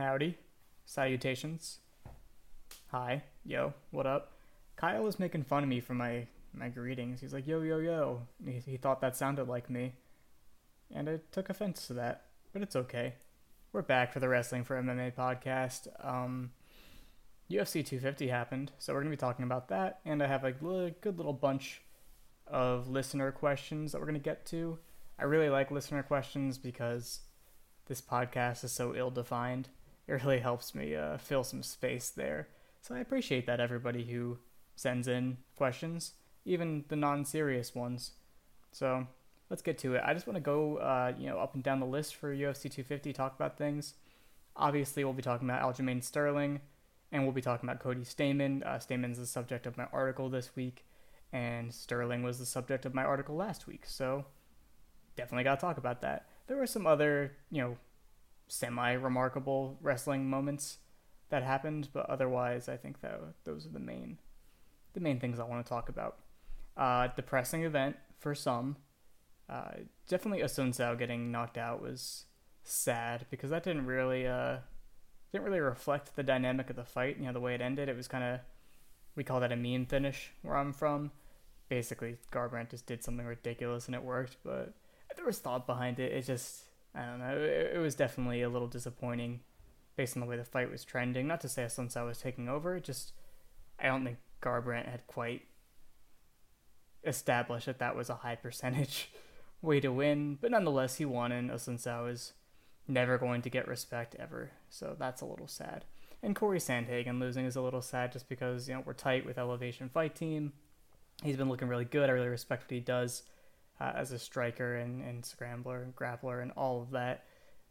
Howdy. Salutations. Hi. Yo. What up? Kyle was making fun of me for my, my greetings. He's like, yo, yo, yo. He, he thought that sounded like me. And I took offense to that. But it's okay. We're back for the Wrestling for MMA podcast. Um, UFC 250 happened, so we're going to be talking about that. And I have a good little bunch of listener questions that we're going to get to. I really like listener questions because this podcast is so ill defined. It really helps me uh, fill some space there. So I appreciate that everybody who sends in questions, even the non-serious ones. So let's get to it. I just want to go, uh, you know, up and down the list for UFC 250, talk about things. Obviously, we'll be talking about Aljamain Sterling, and we'll be talking about Cody Stamann. Uh, Stamann's the subject of my article this week, and Sterling was the subject of my article last week. So definitely got to talk about that there were some other, you know, semi remarkable wrestling moments that happened, but otherwise, I think that those are the main, the main things I want to talk about. Uh, depressing event for some. Uh, definitely Assunção getting knocked out was sad because that didn't really, uh, didn't really reflect the dynamic of the fight. You know, the way it ended, it was kind of, we call that a mean finish where I'm from. Basically, Garbrandt just did something ridiculous and it worked, but there was thought behind it. It just I don't know. It, it, was definitely a little disappointing based on the way the fight was trending. Not to say Assunção was taking over. Just I don't think Garbrandt had quite established that that was a high percentage way to win. But nonetheless, he won, and Assunção is never going to get respect ever. So that's a little sad. And Corey Sandhagen losing is a little sad just because you know we're tight with Elevation Fight Team. He's been looking really good. I really respect what he does uh, as a striker and, and scrambler and grappler and all of that.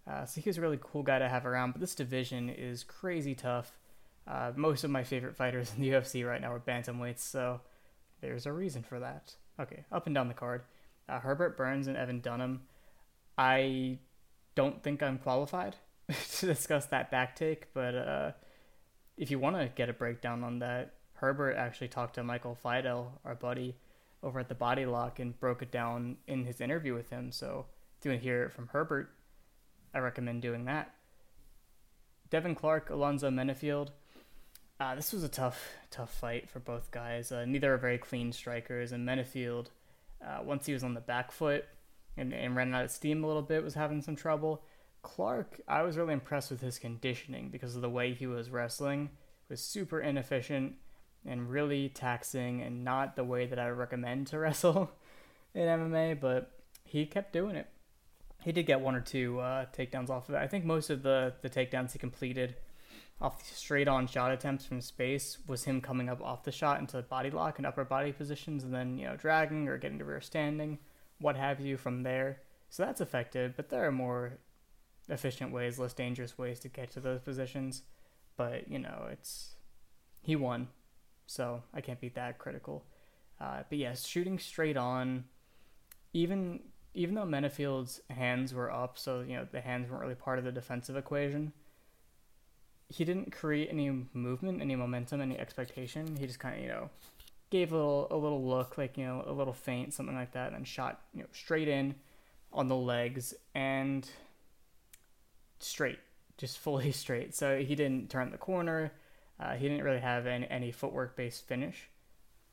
Uh, so he was a really cool guy to have around. But this division is crazy tough. Uh, most of my favorite fighters in the UFC right now are bantamweights, so there's a reason for that. Okay, up and down the card. Uh, Herbert Burns and Evan Dunham. I don't think I'm qualified to discuss that back take, but uh, if you want to get a breakdown on that, Herbert actually talked to Michael Fidel, our buddy, over at the Body Lock and broke it down in his interview with him. So if you want to hear it from Herbert, I recommend doing that. Devin Clark, Alonzo Menifield. Uh, this was a tough, tough fight for both guys. Uh, neither are very clean strikers, and Menifield, uh, once he was on the back foot and, and ran out of steam a little bit, was having some trouble. Clark, I was really impressed with his conditioning because of the way he was wrestling. It was super inefficient and really taxing and not the way that I would recommend to wrestle in MMA, but he kept doing it. He did get one or two uh, takedowns off of it. I think most of the, the takedowns he completed off the straight on shot attempts from space was him coming up off the shot into body lock and upper body positions and then, you know, dragging or getting to rear standing, what have you from there. So that's effective, but there are more efficient ways, less dangerous ways to get to those positions. But, you know, it's. He won so I can't be that critical. Uh, but yes, shooting straight on, even even though Menifield's hands were up, so you know the hands weren't really part of the defensive equation. He didn't create any movement, any momentum, any expectation. He just kind of you know gave a little a little look, like you know a little feint, something like that, and shot you know straight in on the legs and straight, just fully straight. So he didn't turn the corner uh, he didn't really have any, any footwork based finish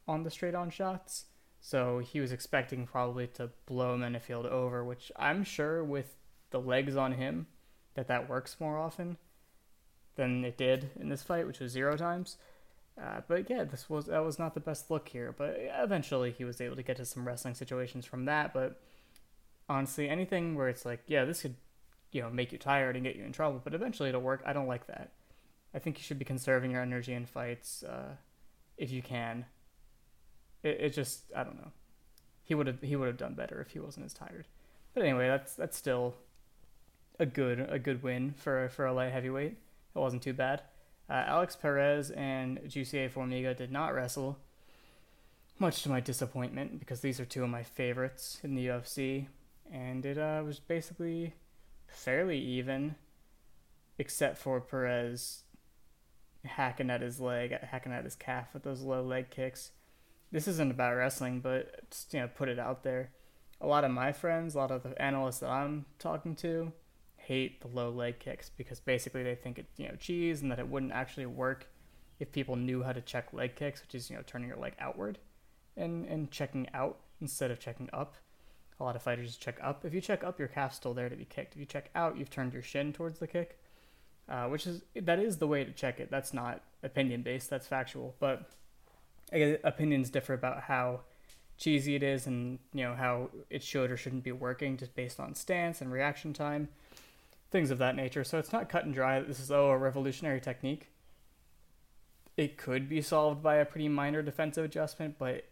on the straight on shots. So he was expecting probably to blow Menifield over, which I'm sure with the legs on him that that works more often than it did in this fight, which was zero times. Uh, but yeah, this was that was not the best look here. But eventually he was able to get to some wrestling situations from that. But honestly, anything where it's like, yeah, this could, you know, make you tired and get you in trouble, but eventually it'll work. I don't like that. I think you should be conserving your energy in fights uh, if you can. It, it just I don't know. He would have he would have done better if he wasn't as tired. But anyway, that's that's still a good a good win for for a light heavyweight. It wasn't too bad. Uh, Alex Perez and Jussier Formiga did not wrestle, much to my disappointment because these are two of my favorites in the UFC, and it uh, was basically fairly even, except for Perez hacking at his leg, hacking at his calf with those low leg kicks. This isn't about wrestling, but just you know, put it out there. A lot of my friends, a lot of the analysts that I'm talking to, hate the low leg kicks because basically they think it's you know cheese and that it wouldn't actually work if people knew how to check leg kicks, which is you know turning your leg outward and and checking out instead of checking up. A lot of fighters check up. If you check up, your calf's still there to be kicked. If you check out, you've turned your shin towards the kick, uh, which is that is the way to check it. That's not opinion based. That's factual. But opinions differ about how cheesy it is and you know how it should or shouldn't be working just based on stance and reaction time, things of that nature. So it's not cut and dry. This is oh a revolutionary technique. It could be solved by a pretty minor defensive adjustment, but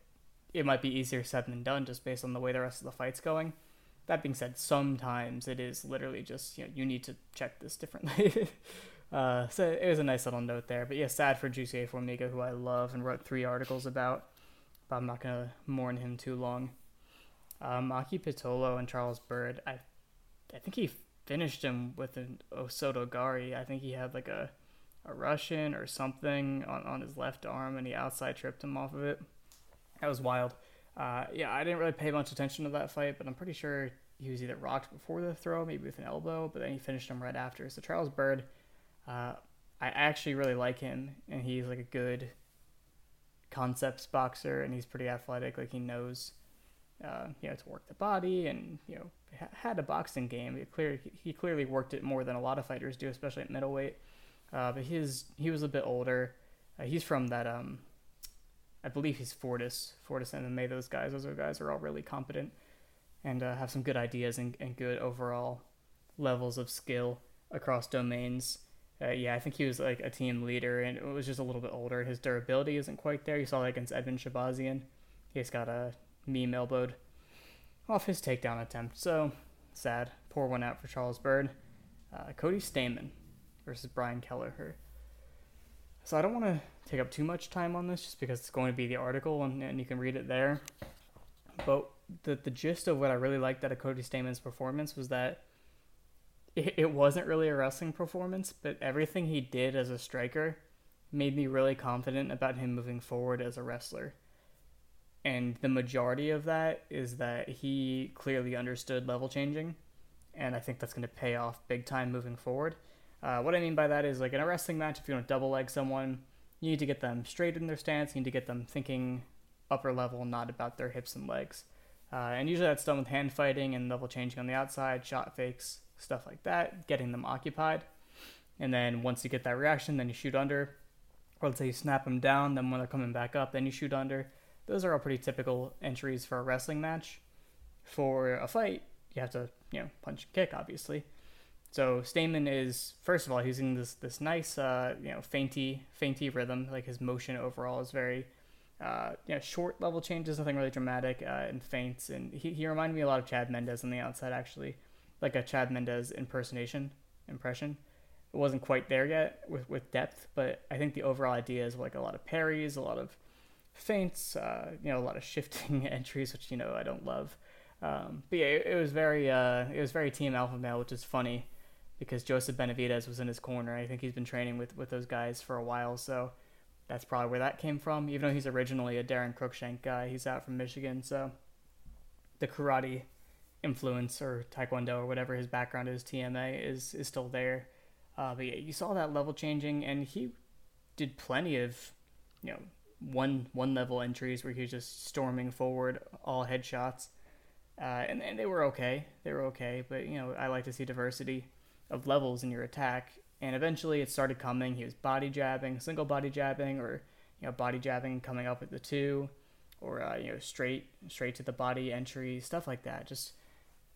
it might be easier said than done just based on the way the rest of the fight's going. That being said, sometimes it is literally just you know you need to check this differently. uh, so it was a nice little note there. But yeah, sad for Jussier Formiga, who I love and wrote three articles about. But I'm not gonna mourn him too long. Um, Maki Pitolo and Charles Byrd, I, I think he finished him with an Osotogari. I think he had like a, a Russian or something on, on his left arm, and he outside tripped him off of it. That was wild. Uh, yeah, I didn't really pay much attention to that fight, but I'm pretty sure he was either rocked before the throw, maybe with an elbow, but then he finished him right after. So Charles Byrd, uh, I actually really like him, and he's like a good concepts boxer, and he's pretty athletic. Like he knows, uh, you know, to work the body, and you know, ha- had a boxing game. He clearly he clearly worked it more than a lot of fighters do, especially at middleweight. Uh, but his he was a bit older. Uh, he's from that um I believe he's Fortis, Fortis MMA. Those guys, those are guys are all really competent and uh, have some good ideas and, and good overall levels of skill across domains. Uh, yeah, I think he was like a team leader and it was just a little bit older. His durability isn't quite there. You saw that against Edmen Shahbazyan. He's got a meme elbowed off his takedown attempt. So sad. Poor one out for Charles Byrd. Uh, Cody Stamann versus Brian Kelleher. So I don't want to take up too much time on this just because it's going to be the article and, and you can read it there. But the the gist of what I really liked out of Cody Stamann's performance was that it, it wasn't really a wrestling performance, but everything he did as a striker made me really confident about him moving forward as a wrestler. And the majority of that is that he clearly understood level changing, and I think that's going to pay off big time moving forward. Uh, what I mean by that is, like in a wrestling match, if you want to double leg someone, you need to get them straight in their stance. You need to get them thinking upper level, not about their hips and legs. Uh, and usually that's done with hand fighting and level changing on the outside, shot fakes, stuff like that, getting them occupied. And then once you get that reaction, then you shoot under. Or let's say you snap them down, then when they're coming back up, then you shoot under. Those are all pretty typical entries for a wrestling match. For a fight, you have to, you know, punch and kick, obviously. So Stamann is first of all he's using this this nice uh, you know feinty feinty rhythm. Like his motion overall is very uh, you know short level changes, nothing really dramatic, uh, and feints. And he he reminded me a lot of Chad Mendes on the outside actually, like a Chad Mendes impersonation impression. It wasn't quite there yet with with depth, but I think the overall idea is like a lot of parries, a lot of feints, uh, you know, a lot of shifting entries, which you know I don't love. Um, but yeah, it, it was very uh, it was very team alpha male, which is funny because Joseph Benavidez was in his corner. I think he's been training with, with those guys for a while, so that's probably where that came from. Even though he's originally a Daron Cruikshank guy, he's out from Michigan, so the karate influence or taekwondo or whatever his background is, TMA is is still there. Uh, but yeah, you saw that level changing, and he did plenty of you know one one level entries where he was just storming forward, all headshots, uh, and and they were okay. They were okay, but you know I like to see diversity of levels in your attack. And eventually it started coming. He was body jabbing, single body jabbing, or you know body jabbing coming up with the two, or uh, you know straight straight to the body entry, stuff like that. Just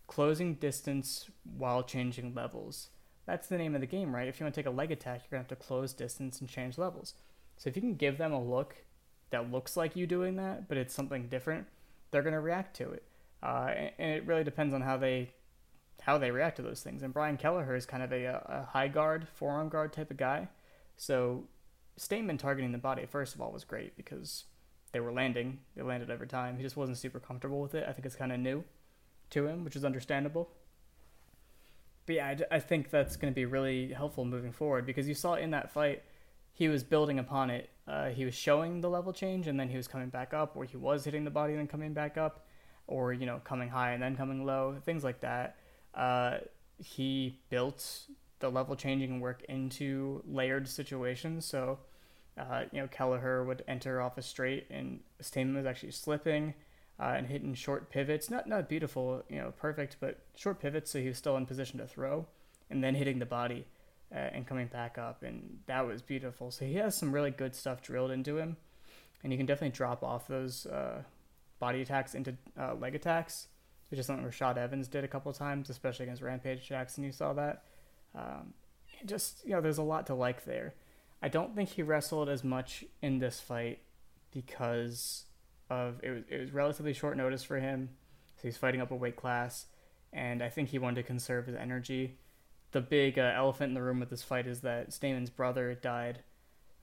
closing distance while changing levels. That's the name of the game, right? If you want to take a leg attack, you're gonna have to close distance and change levels. So if you can give them a look that looks like you doing that, but it's something different, they're gonna react to it. Uh, and it really depends on how they how they react to those things. And Brian Kelleher is kind of a, a high guard, forearm guard type of guy. So Stamann targeting the body, first of all, was great because they were landing. They landed every time. He just wasn't super comfortable with it. I think it's kind of new to him, which is understandable. But yeah, I, I think that's going to be really helpful moving forward because you saw in that fight, he was building upon it. Uh, he was showing the level change and then he was coming back up, or he was hitting the body and then coming back up, or, you know, coming high and then coming low, things like that uh, he built the level changing work into layered situations. So, uh, you know, Kelleher would enter off a straight, and Stamann was actually slipping uh, and hitting short pivots. Not not beautiful, you know, perfect, but short pivots, so he was still in position to throw, and then hitting the body uh, and coming back up, and that was beautiful. So he has some really good stuff drilled into him, and you can definitely drop off those uh, body attacks into uh, leg attacks, which is something Rashad Evans did a couple times, especially against Rampage Jackson. You saw that. Um, just you know, there's a lot to like there. I don't think he wrestled as much in this fight because of it was it was relatively short notice for him. So he's fighting up a weight class, and I think he wanted to conserve his energy the big uh, elephant in the room with this fight is that Stamann's brother died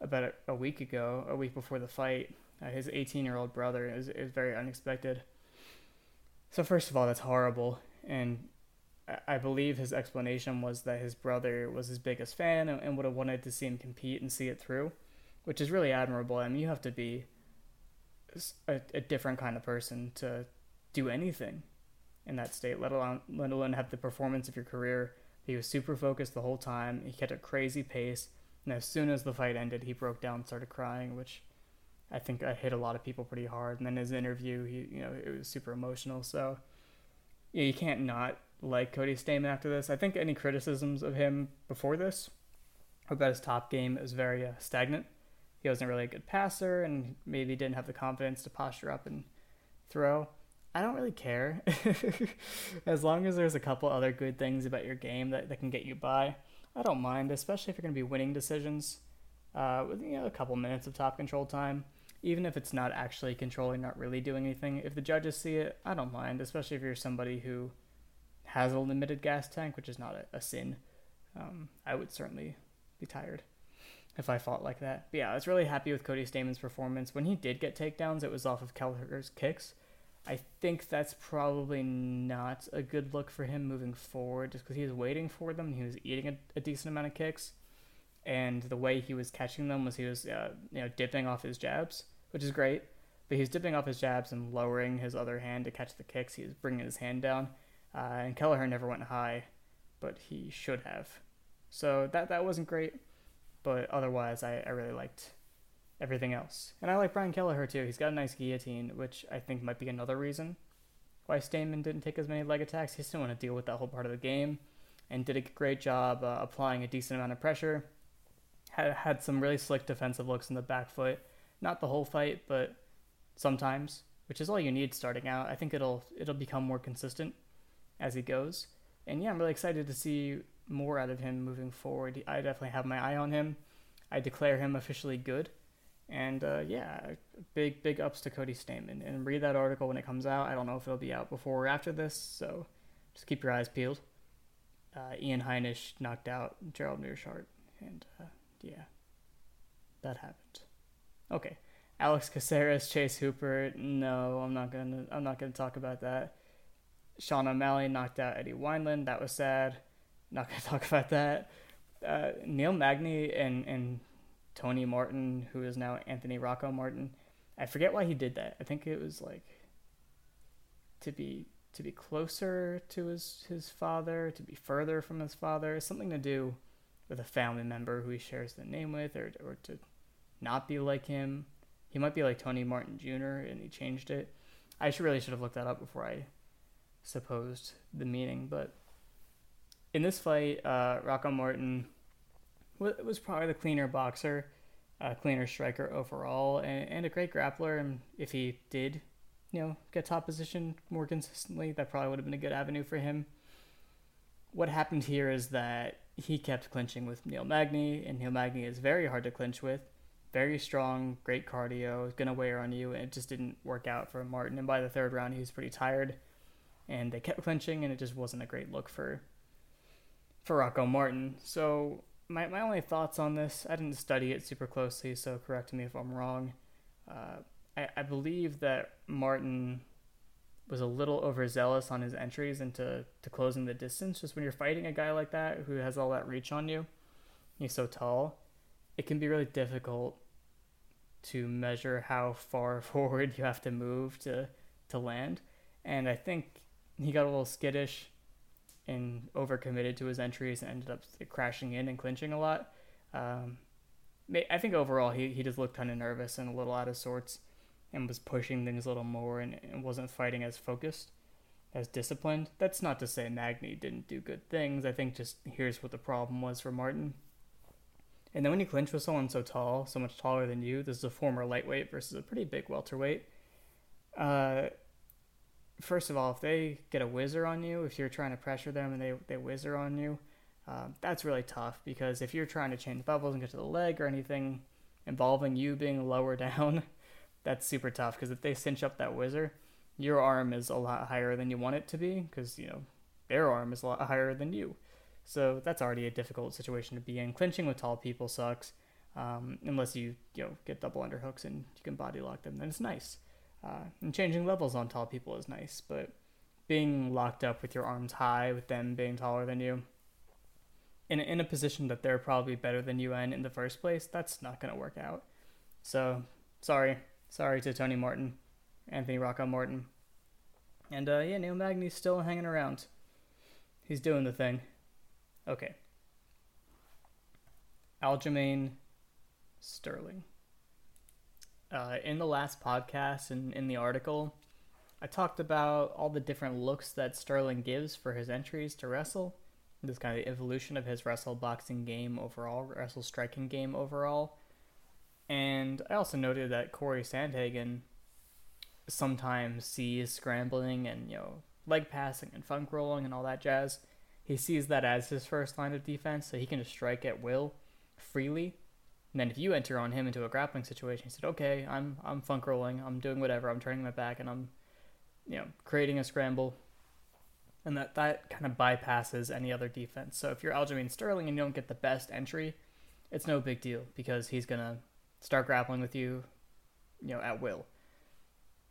about a, a week ago, a week before the fight. Uh, his 18 year old brother is is very unexpected. So first of all, that's horrible, and I believe his explanation was that his brother was his biggest fan and, would have wanted to see him compete and see it through, which is really admirable. I mean, you have to be a, a different kind of person to do anything in that state, let alone let alone have the performance of your career he was super focused the whole time. He kept a crazy pace. And as soon as the fight ended, he broke down and started crying, which I think I hit a lot of people pretty hard. And then his interview, he you know, it was super emotional. So yeah, you can't not like Cody Stamann after this. I think any criticisms of him before this about his top game is very uh, stagnant. He wasn't really a good passer and maybe didn't have the confidence to posture up and throw. I don't really care. as long as there's a couple other good things about your game that, that can get you by, I don't mind, especially if you're going to be winning decisions uh, with you know a couple minutes of top control time. Even if it's not actually controlling, not really doing anything, if the judges see it, I don't mind, especially if you're somebody who has a limited gas tank, which is not a, a sin. Um, I would certainly be tired if I fought like that. But yeah, I was really happy with Cody Stamann's performance. When he did get takedowns, it was off of Kelleher's kicks I think that's probably not a good look for him moving forward, just because he was waiting for them. He was eating a, a, decent amount of kicks, and the way he was catching them was he was uh, you know dipping off his jabs, which is great. But he's dipping off his jabs and lowering his other hand to catch the kicks. He was bringing his hand down, uh, and Kelleher never went high, but he should have. So that that wasn't great, but otherwise I, I really liked everything else. And I like Brian Kelleher too. He's got a nice guillotine, which I think might be another reason why Stamann didn't take as many leg attacks. He didn't want to deal with that whole part of the game, and did a great job uh, applying a decent amount of pressure. Had had some really slick defensive looks in the back foot. Not the whole fight, but sometimes, which is all you need starting out. I think it'll it'll become more consistent as he goes. And yeah, I'm really excited to see more out of him moving forward. I definitely have my eye on him. I declare him officially good and uh, yeah, big big ups to Cody Stamann. And read that article when it comes out. I don't know if it'll be out before or after this, so just keep your eyes peeled. Uh, Ian Heinisch knocked out Gerald Meerschaert, and uh, yeah, that happened. Okay, Alex Caceres, Chase Hooper. No, I'm not gonna. I'm not gonna talk about that. Sean O'Malley knocked out Eddie Wineland. That was sad. Not gonna talk about that. Uh, Neil Magny and and Tony Martin, who is now Anthony Rocco Martin. I forget why he did that. I think it was like to be to be closer to his his father, to be further from his father, something to do with a family member who he shares the name with, or or to not be like him. He might be like Tony Martin Jr. and he changed it. I should really should have looked that up before I supposed the meaning, but in this fight, uh, Rocco Martin was probably the cleaner boxer, uh, cleaner striker overall, and, and a great grappler. And if he did, you know, get top position more consistently, that probably would have been a good avenue for him. What happened here is that he kept clinching with Neil Magny, and Neil Magny is very hard to clinch with. Very strong, great cardio, is gonna wear on you, and it just didn't work out for Martin. And by the third round, he was pretty tired, and they kept clinching, and it just wasn't a great look for for Rocco Martin. So my, my only thoughts on this, I didn't study it super closely, so correct me if I'm wrong. Uh, I, I believe that Martin was a little overzealous on his entries into to closing the distance. Just when you're fighting a guy like that who has all that reach on you, he's so tall, it can be really difficult to measure how far forward you have to move to to land. And I think he got a little skittish and overcommitted to his entries and ended up crashing in and clinching a lot. Um, I think overall he, he just looked kind of nervous and a little out of sorts and was pushing things a little more and, and wasn't fighting as focused, as disciplined. That's not to say Magny didn't do good things. I think just here's what the problem was for Martin. And then when you clinch with someone so tall, so much taller than you, this is a former lightweight versus a pretty big welterweight. Uh, first of all, if they get a whizzer on you, if you're trying to pressure them and they, they whizzer on you, uh, that's really tough because if you're trying to change bubbles and get to the leg or anything involving you being lower down, that's super tough because if they cinch up that whizzer, your arm is a lot higher than you want it to be because, you know, their arm is a lot higher than you. So that's already a difficult situation to be in. Clinching with tall people sucks. Um, unless you, you know, get double underhooks and you can body lock them, then it's nice. Uh, and changing levels on tall people is nice, but being locked up with your arms high, with them being taller than you, in a, in a position that they're probably better than you in in the first place, that's not going to work out. So sorry, sorry to Tony Martin, Anthony Rocco Martin, and uh, yeah, Neil Magny's still hanging around. He's doing the thing. Okay. Aljamain Sterling. Uh, in the last podcast and in the article, I talked about all the different looks that Sterling gives for his entries to wrestle this kind of evolution of his wrestle boxing game overall, wrestle striking game overall. And I also noted that Corey Sandhagen sometimes sees scrambling and, you know, leg passing and funk rolling and all that jazz. He sees that as his first line of defense, so he can just strike at will freely. And then if you enter on him into a grappling situation, he said, Okay, I'm I'm funk rolling, I'm doing whatever, I'm turning my back and I'm you know, creating a scramble, and that that kind of bypasses any other defense. So if you're Aljamain Sterling and you don't get the best entry, it's no big deal because he's gonna start grappling with you, you know, at will.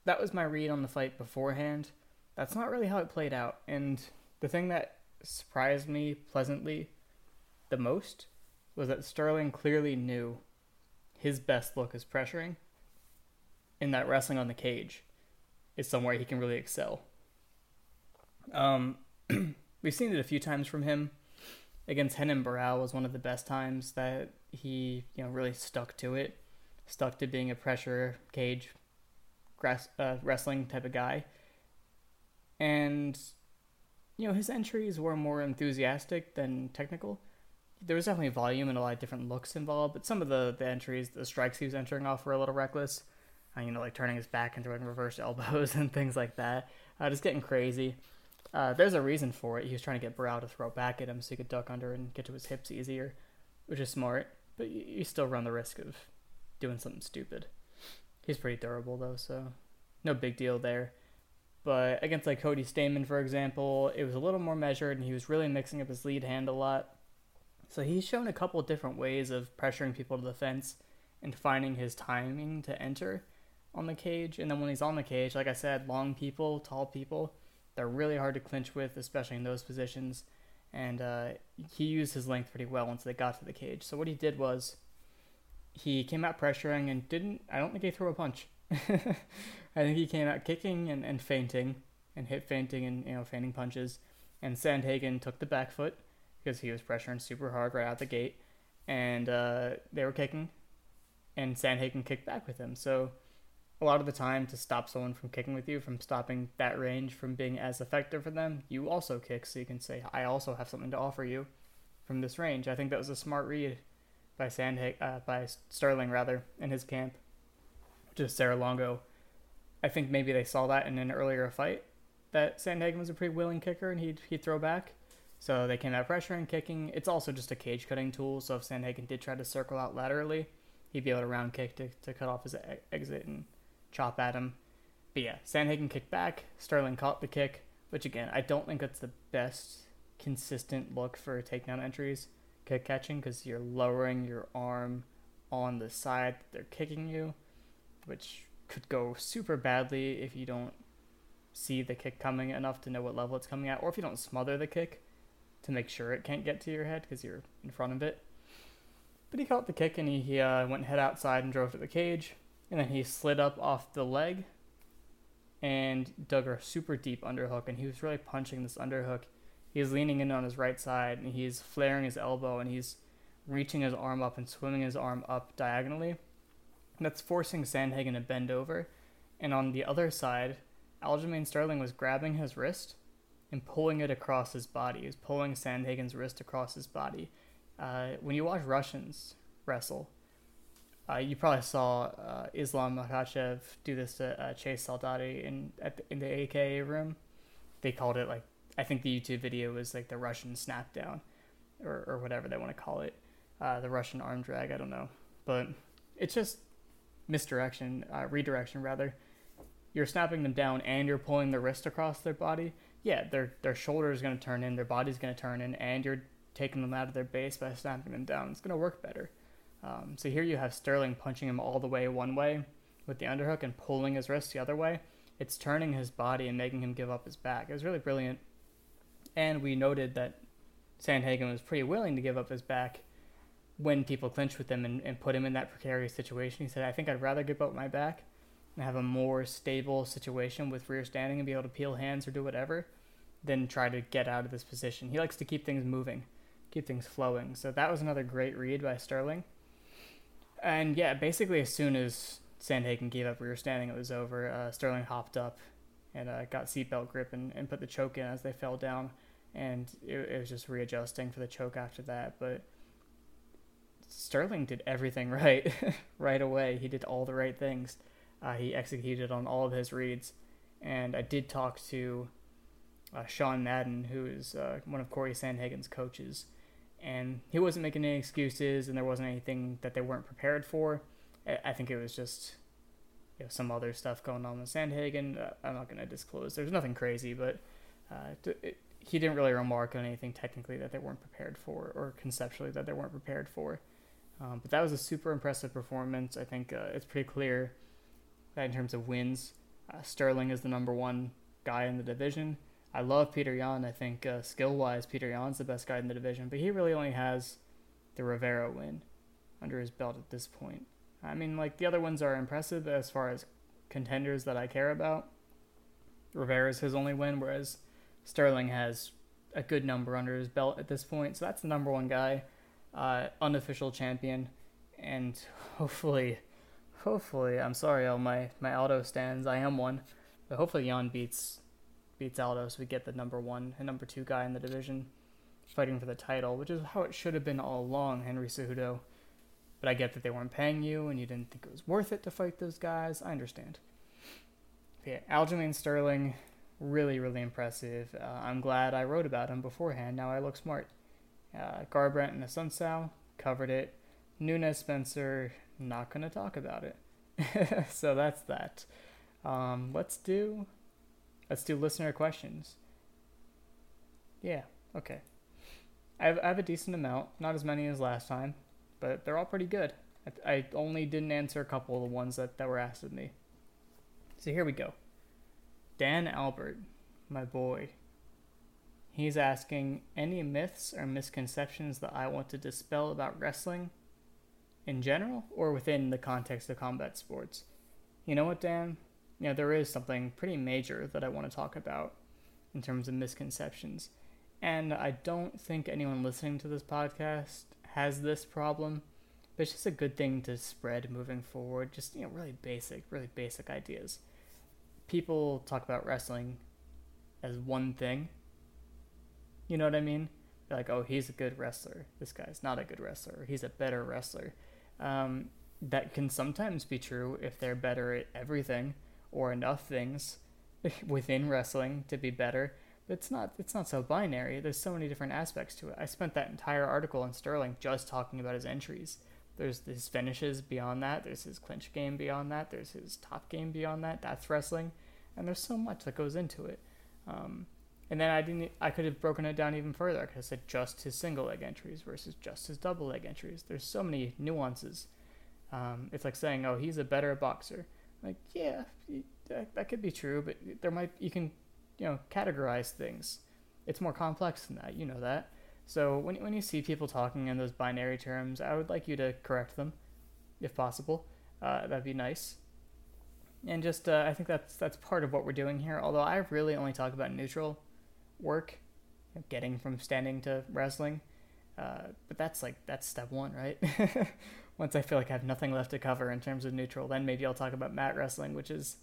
That was my read on the fight beforehand. That's not really how it played out, and the thing that surprised me pleasantly the most was that Sterling clearly knew his best look is pressuring, in that wrestling on the cage is somewhere he can really excel. Um, we've seen it a few times from him. Against Renan Barão was one of the best times that he, you know, really stuck to it, stuck to being a pressure cage, grass, uh, wrestling type of guy. And, you know, his entries were more enthusiastic than technical. There was definitely volume and a lot of different looks involved, but some of the, the entries, the strikes he was entering off were a little reckless. Uh, you know, like turning his back and throwing reverse elbows and things like that. Uh, just getting crazy. Uh, there's a reason for it. He was trying to get Barão to throw back at him so he could duck under and get to his hips easier, which is smart. But you still run the risk of doing something stupid. He's pretty durable though, so no big deal there. But against like Cody Stamann, for example, it was a little more measured, and he was really mixing up his lead hand a lot. So he's shown a couple different ways of pressuring people to the fence and finding his timing to enter on the cage. And then when he's on the cage, like I said, long people, tall people, they're really hard to clinch with, especially in those positions. And uh, he used his length pretty well once they got to the cage. So what he did was he came out pressuring and didn't. I don't think he threw a punch. I think he came out kicking and, and feinting and hit feinting and you know feinting punches. And Sandhagen took the back foot because he was pressuring super hard right out the gate, and uh, they were kicking, and Sandhagen kicked back with him. So a lot of the time to stop someone from kicking with you, from stopping that range from being as effective for them, you also kick so you can say, I also have something to offer you from this range. I think that was a smart read by Sandhagen, uh, by Sterling rather in his camp, just Serra-Longo. I think maybe they saw that in an earlier fight that Sandhagen was a pretty willing kicker and he'd he'd throw back. So they came out pressure and kicking. It's also just a cage cutting tool. So if Sandhagen did try to circle out laterally, he'd be able to round kick to, to cut off his exit and chop at him. But yeah, Sandhagen kicked back. Sterling caught the kick, which again, I don't think that's the best consistent look for takedown entries, kick catching, because you're lowering your arm on the side that they're kicking you, which could go super badly if you don't see the kick coming enough to know what level it's coming at, or if you don't smother the kick to make sure it can't get to your head because you're in front of it. But he caught the kick and he, he uh, went head outside and drove to the cage and then he slid up off the leg and dug a super deep underhook and he was really punching this underhook He's leaning in on his right side and he's flaring his elbow and he's reaching his arm up and swimming his arm up diagonally. That's forcing Sandhagen to bend over. And on the other side, Aljamain Sterling was grabbing his wrist and pulling it across his body. He was pulling Sandhagen's wrist across his body. Uh, when you watch Russians wrestle, uh, you probably saw uh, Islam Makhachev do this to uh, Chase Soldati in the, in the AKA room. They called it like I think the YouTube video was like the Russian snapdown, or or whatever they want to call it, uh, the Russian arm drag. I don't know, but it's just misdirection, uh, redirection rather. You're snapping them down and you're pulling the wrist across their body. Yeah, their their shoulder is going to turn in, their body's going to turn in, and you're taking them out of their base by snapping them down. It's going to work better. Um, so here you have Sterling punching him all the way one way with the underhook and pulling his wrist the other way. It's turning his body and making him give up his back. It was really brilliant. And we noted that Sandhagen was pretty willing to give up his back when people clinch with him and, and put him in that precarious situation. He said, I think I'd rather give up my back and have a more stable situation with rear standing and be able to peel hands or do whatever than try to get out of this position. He likes to keep things moving, keep things flowing. So that was another great read by Sterling. And yeah, basically as soon as Sandhagen gave up rear standing, it was over. Uh, Sterling hopped up and uh, got seatbelt grip and, and put the choke in as they fell down. And it, it was just readjusting for the choke after that. But Sterling did everything right right away. He did all the right things. Uh, he executed on all of his reads. And I did talk to uh, Sean Madden, who is uh, one of Corey Sandhagen's coaches, and he wasn't making any excuses, and there wasn't anything that they weren't prepared for. I think it was just you know, some other stuff going on with Sandhagen. Uh, I'm not going to disclose. There's nothing crazy, but uh, it, he didn't really remark on anything technically that they weren't prepared for, or conceptually that they weren't prepared for. Um, but that was a super impressive performance. I think uh, it's pretty clear that in terms of wins, uh, Sterling is the number one guy in the division. I love Peter Yan. I think uh, skill wise, Peter Yan's the best guy in the division, but he really only has the Rivera win under his belt at this point. I mean, like the other ones are impressive as far as contenders that I care about. Rivera's his only win, whereas Sterling has a good number under his belt at this point. So that's the number one guy, uh, unofficial champion, and hopefully, hopefully, I'm sorry, all my my Aldo stands. I am one, but hopefully Yan beats beats Aldo, so we get the number one and number two guy in the division fighting for the title, which is how it should have been all along, Henry Cejudo. But I get that they weren't paying you and you didn't think it was worth it to fight those guys. I understand. But yeah, Aljamain Sterling, really, really impressive. Uh, I'm glad I wrote about him beforehand. Now I look smart. Uh, Garbrandt and Assunção covered it. Nunes Spencer, not going to talk about it. so that's that. Um, let's do Let's do listener questions. Yeah, okay. I have, I have a decent amount, not as many as last time, but they're all pretty good. I, I only didn't answer a couple of the ones that, that were asked of me. So here we go. Dan Albert, my boy. He's asking any myths or misconceptions that I want to dispel about wrestling in general or within the context of combat sports. You know what, Dan? you know, there is something pretty major that I want to talk about in terms of misconceptions. And I don't think anyone listening to this podcast has this problem, but it's just a good thing to spread moving forward. Just, you know, really basic, really basic ideas. People talk about wrestling as one thing. You know what I mean? Like, oh, he's a good wrestler. This guy's not a good wrestler. He's a better wrestler. Um, that can sometimes be true if they're better at everything or enough things within wrestling to be better. But it's not it's not so binary. There's so many different aspects to it. I spent that entire article on Sterling just talking about his entries. There's his finishes beyond that. There's his clinch game beyond that. There's his top game beyond that. That's wrestling, and there's so much that goes into it. Um, and then I didn't. I could have broken it down even further. I could have said just his single leg entries versus just his double leg entries. There's so many nuances. Um, it's like saying, "Oh, he's a better boxer." Like, yeah, that, that could be true, but there might you can, you know, categorize things. It's more complex than that. You know that. So when when you see people talking in those binary terms, I would like you to correct them, if possible. Uh, that'd be nice. And just uh, I think that's that's part of what we're doing here. Although I really only talk about neutral work getting from standing to wrestling. Uh, but that's like that's step one, right? Once I feel like I have nothing left to cover in terms of neutral, then maybe I'll talk about mat wrestling, which is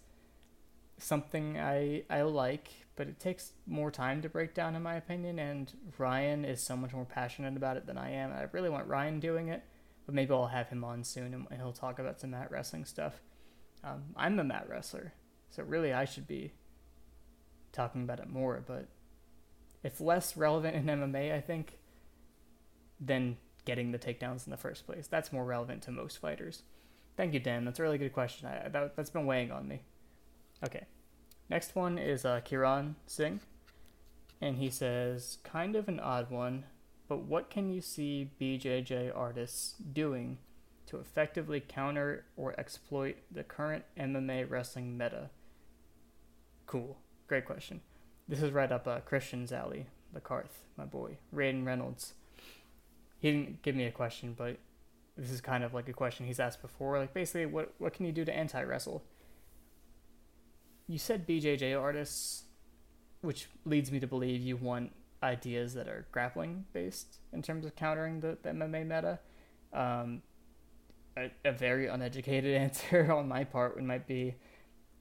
something I I like, but it takes more time to break down in my opinion. And Ryan is so much more passionate about it than I am. I really want Ryan doing it, but maybe I'll have him on soon and he'll talk about some mat wrestling stuff. Um, I'm a mat wrestler, so really I should be talking about it more, but it's less relevant in MMA, I think, than getting the takedowns in the first place. That's more relevant to most fighters. Thank you, Dan. That's a really good question. I, that, has been weighing on me. Okay. Next one is uh, Kiran Singh. And he says, kind of an odd one, but what can you see BJJ artists doing to effectively counter or exploit the current MMA wrestling meta? Cool. Great question. This is right up uh, Christian's alley, the Carth, my boy, Raiden Reynolds. He didn't give me a question, but this is kind of like a question he's asked before. Like, basically, what, what can you do to anti wrestle? You said BJJ artists, which leads me to believe you want ideas that are grappling based in terms of countering the, the MMA meta. Um, a, a, very uneducated answer on my part would might be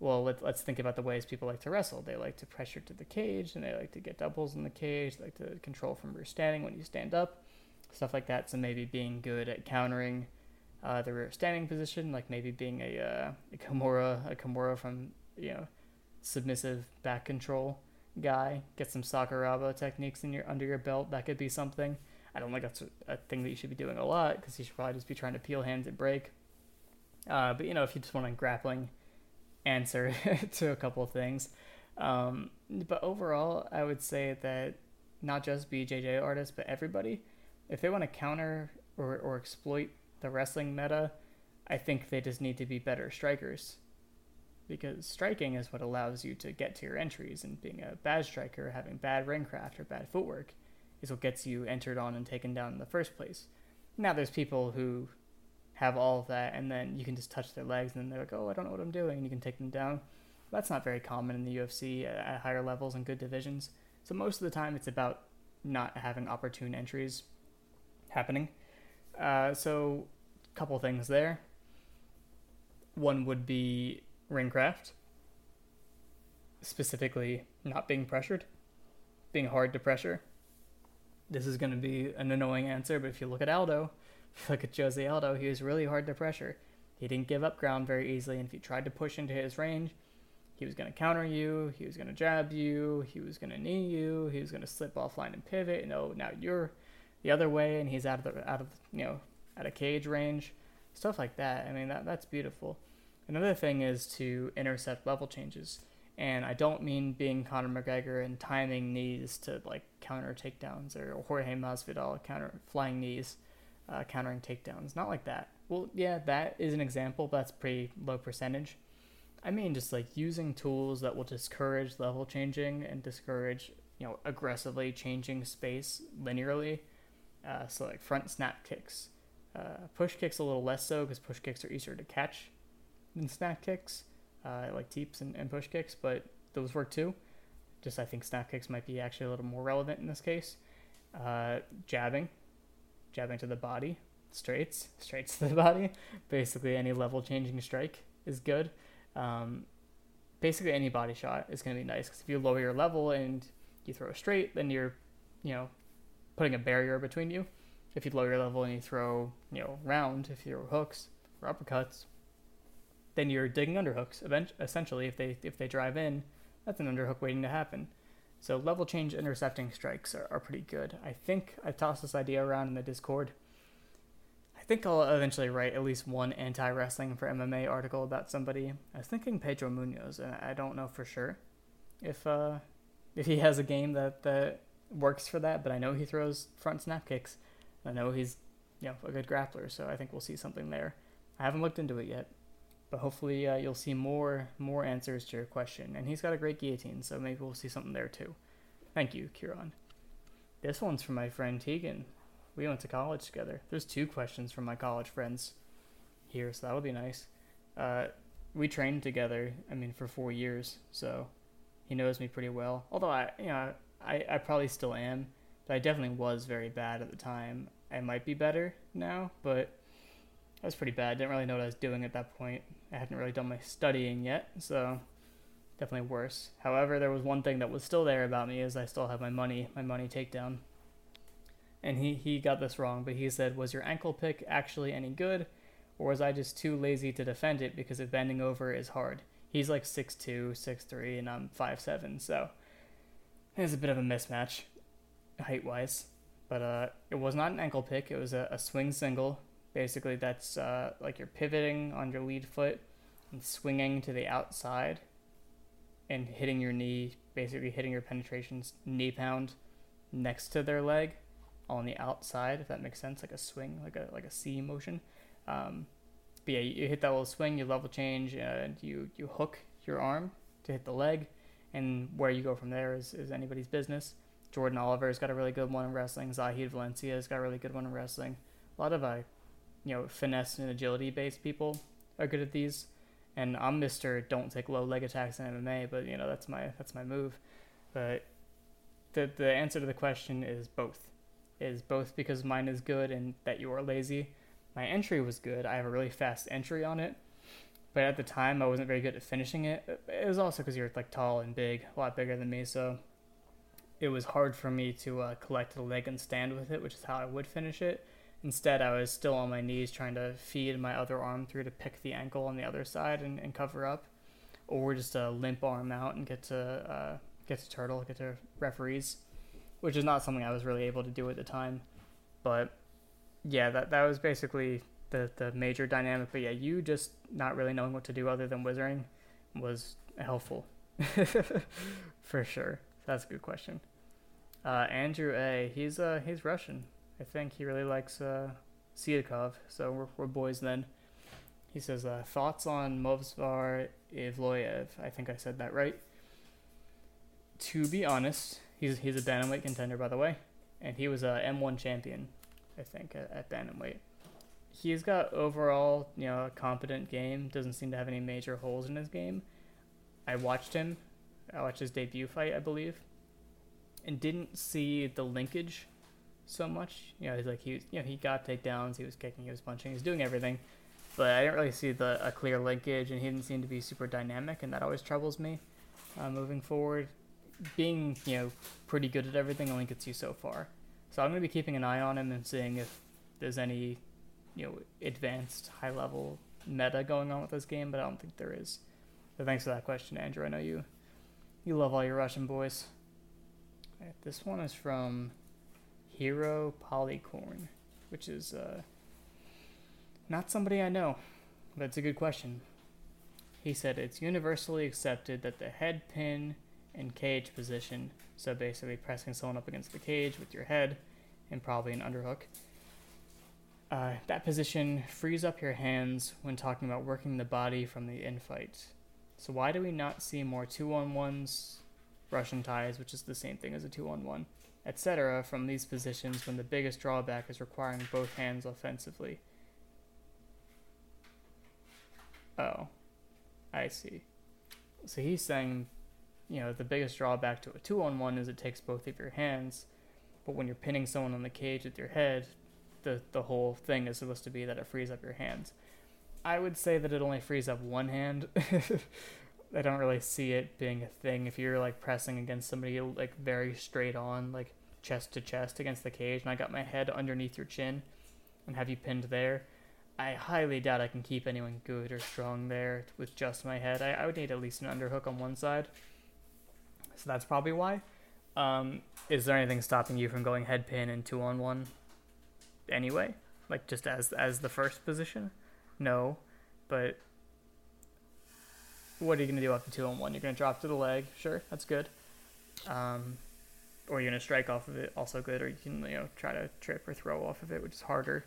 well, let, us think about the ways people like to wrestle. They like to pressure to the cage, and they like to get doubles in the cage. They like to control from rear standing when you stand up, stuff like that. So maybe being good at countering uh, the rear standing position, like maybe being a, uh, a Kimura, a Kimura from you know submissive back control guy. Get some Sakuraba techniques in your under your belt. That could be something. I don't think that's a, thing that you should be doing a lot because you should probably just be trying to peel hands and break. Uh, but you know, if you just want to grappling answer to a couple things. Um, but overall, I would say that not just BJJ artists, but everybody, if they want to counter or, or exploit the wrestling meta, I think they just need to be better strikers. Because striking is what allows you to get to your entries, and being a bad striker, having bad ring craft or bad footwork, is what gets you entered on and taken down in the first place. Now, there's people who have all of that, and then you can just touch their legs, and then they're like, "Oh, I don't know what I'm doing," and you can take them down. That's not very common in the UFC at higher levels and good divisions. So most of the time, it's about not having opportune entries happening. Uh, so, a couple things there. One would be ringcraft, specifically not being pressured, being hard to pressure. This is going to be an annoying answer, but if you look at Aldo, look at Jose Aldo, he was really hard to pressure. He didn't give up ground very easily, and if you tried to push into his range, he was going to counter you, he was going to jab you, he was going to knee you, he was going to slip offline and pivot, and oh, now you're the other way, and he's out of the, out of you know at a cage range, stuff like that. I mean, that that's beautiful. Another thing is to intercept level changes, and I don't mean being Conor McGregor and timing knees to like counter takedowns or Jorge Masvidal counter flying knees uh, countering takedowns. Not like that. Well, yeah, that is an example, but that's pretty low percentage. I mean, just like using tools that will discourage level changing and discourage, you know, aggressively changing space linearly. Uh, so, like front snap kicks. Uh, push kicks a little less so because push kicks are easier to catch than snap kicks, uh, like teeps and, and push kicks, but those work too. Just I think snap kicks might be actually a little more relevant in this case. Uh, jabbing, jabbing to the body, straights, straights to the body. Basically, any level changing strike is good. Um, basically, any body shot is going to be nice because if you lower your level and you throw a straight, then you're, you know, putting a barrier between you. If you lower your level and you throw, you know, round, if you throw hooks or uppercuts, then you're digging underhooks. Essentially, if they if they drive in, that's an underhook waiting to happen. So level change intercepting strikes are, are pretty good. I think I've tossed this idea around in the Discord. I think I'll eventually write at least one anti-wrestling for MMA article about somebody. I was thinking Pedro Munhoz, and I don't know for sure if uh, if he has a game that, that works for that, but I know he throws front snap kicks. I know he's you know a good grappler, so I think we'll see something there. I haven't looked into it yet, but hopefully uh, you'll see more more answers to your question. And he's got a great guillotine, so maybe we'll see something there too. Thank you, Kieran. This one's from my friend Tegan. We went to college together. There's two questions from my college friends here, so that'll be nice. Uh, we trained together. I mean, for four years, so he knows me pretty well. Although I, you know, I, I probably still am, but I definitely was very bad at the time. I might be better now, but I was pretty bad. Didn't really know what I was doing at that point. I hadn't really done my studying yet, so definitely worse. However, there was one thing that was still there about me is I still have my money, my money takedown. And he, he got this wrong, but he said, Was your ankle pick actually any good? Or was I just too lazy to defend it because it bending over is hard? He's like 6'2, 6'3, and I'm 5'7, so it's a bit of a mismatch height wise. But uh, it was not an ankle pick, it was a, a swing single. Basically, that's uh, like you're pivoting on your lead foot and swinging to the outside and hitting your knee, basically hitting your penetrations knee pound next to their leg on the outside, if that makes sense, like a swing, like a like a C motion. Um, but yeah, you hit that little swing, you level change, and you you hook your arm to hit the leg, and where you go from there is, is anybody's business. Jordan Oliver's got a really good one in wrestling. Zahid Valencia's got a really good one in wrestling. A lot of uh, you know, finesse and agility based people are good at these. And I'm Mister don't take low leg attacks in MMA, but you know that's my that's my move. But the the answer to the question is both. Is both because mine is good and that you are lazy. My entry was good. I have a really fast entry on it, but at the time I wasn't very good at finishing it. It was also because you're like tall and big, a lot bigger than me, so it was hard for me to uh, collect the leg and stand with it, which is how I would finish it. Instead, I was still on my knees trying to feed my other arm through to pick the ankle on the other side and, and cover up, or just a limp arm out and get to uh, get to turtle, get to referees, which is not something I was really able to do at the time. But yeah, that that was basically the the major dynamic. But yeah, you just not really knowing what to do other than whizzering was helpful for sure. That's a good question. Uh, Andrew A. He's uh he's Russian. I think he really likes uh, Sidakov, so we're, we're boys then. He says, uh, thoughts on Movsar Evloev. I think I said that right. To be honest, he's, he's a bantamweight contender, by the way, and he was a M1 champion, I think, at, at bantamweight. He's got overall, you know, a competent game. Doesn't seem to have any major holes in his game. I watched him. I watched his debut fight, I believe, and didn't see the linkage so much. You know, he's like he was, you know he got takedowns, he was kicking, he was punching, he was doing everything, but I didn't really see the a clear linkage, and he didn't seem to be super dynamic, and that always troubles me. Uh, moving forward, being you know pretty good at everything only gets you so far. So I'm gonna be keeping an eye on him and seeing if there's any you know advanced high level meta going on with this game, but I don't think there is. Thanks for that question, Andrew. I know you you love all your Russian boys. Right, this one is from Hero Polycorn, which is uh, not somebody I know, but it's a good question. He said it's universally accepted that the head pin and cage position, so basically pressing someone up against the cage with your head and probably an underhook, uh, that position frees up your hands when talking about working the body from the infight. So why do we not see more two on ones, Russian ties, which is the same thing as a two on one? Etc., from these positions when the biggest drawback is requiring both hands offensively. Oh, I see. So he's saying, you know, the biggest drawback to a two on one is it takes both of your hands, but when you're pinning someone on the cage with your head, the, the whole thing is supposed to be that it frees up your hands. I would say that it only frees up one hand. I don't really see it being a thing if you're like pressing against somebody like very straight on, like chest to chest against the cage, and I got my head underneath your chin and have you pinned there. I highly doubt I can keep anyone good or strong there with just my head. I, I would need at least an underhook on one side. So that's probably why. Um, is there anything stopping you from going head pin and two on one anyway? Like just as as the first position? No. But what are you gonna do after two on one? You're gonna drop to the leg, sure, that's good. Um, or you're gonna strike off of it, also good. Or you can you know try to trip or throw off of it, which is harder.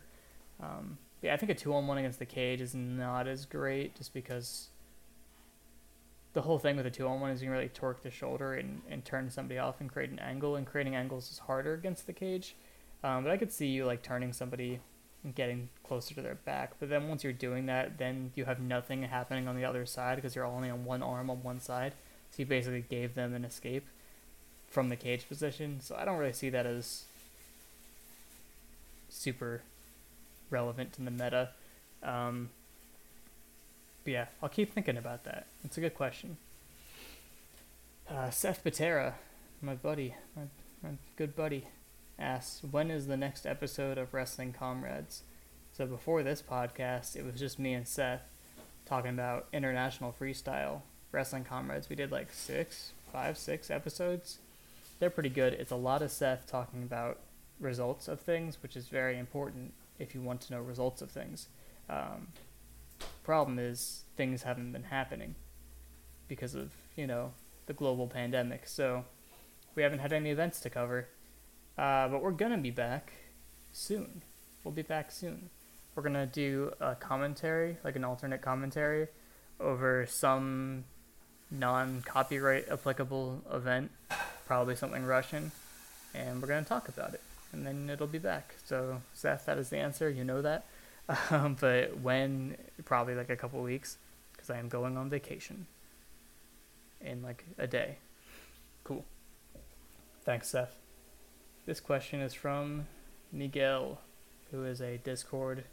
Um, yeah, I think a two on one against the cage is not as great, just because the whole thing with a two on one is you can really torque the shoulder and, and turn somebody off and create an angle, and creating angles is harder against the cage. Um, but I could see you like turning somebody getting closer to their back. But then once you're doing that, then you have nothing happening on the other side because you're only on one arm on one side. So you basically gave them an escape from the cage position, so I don't really see that as super relevant to the meta. Um, but yeah, I'll keep thinking about that. It's a good question. Uh, Seth Patera, my buddy, my, my good buddy, asks, when is the next episode of Wrestling Comrades? So before this podcast, it was just me and Seth talking about international freestyle wrestling comrades. We did like six, five, six episodes. They're pretty good. It's a lot of Seth talking about results of things, which is very important if you want to know results of things. Um, problem is things haven't been happening because of you know the global pandemic. So we haven't had any events to cover, uh, but we're gonna be back soon. We'll be back soon. We're gonna do a commentary, like an alternate commentary, over some non-copyright applicable event, probably something Russian, and we're gonna talk about it, and then it'll be back. So Seth, that is the answer. You know that. Um, but when probably like a couple weeks, because I am going on vacation in like a day. Cool. Thanks, Seth. This question is from Miguel, who is a Discord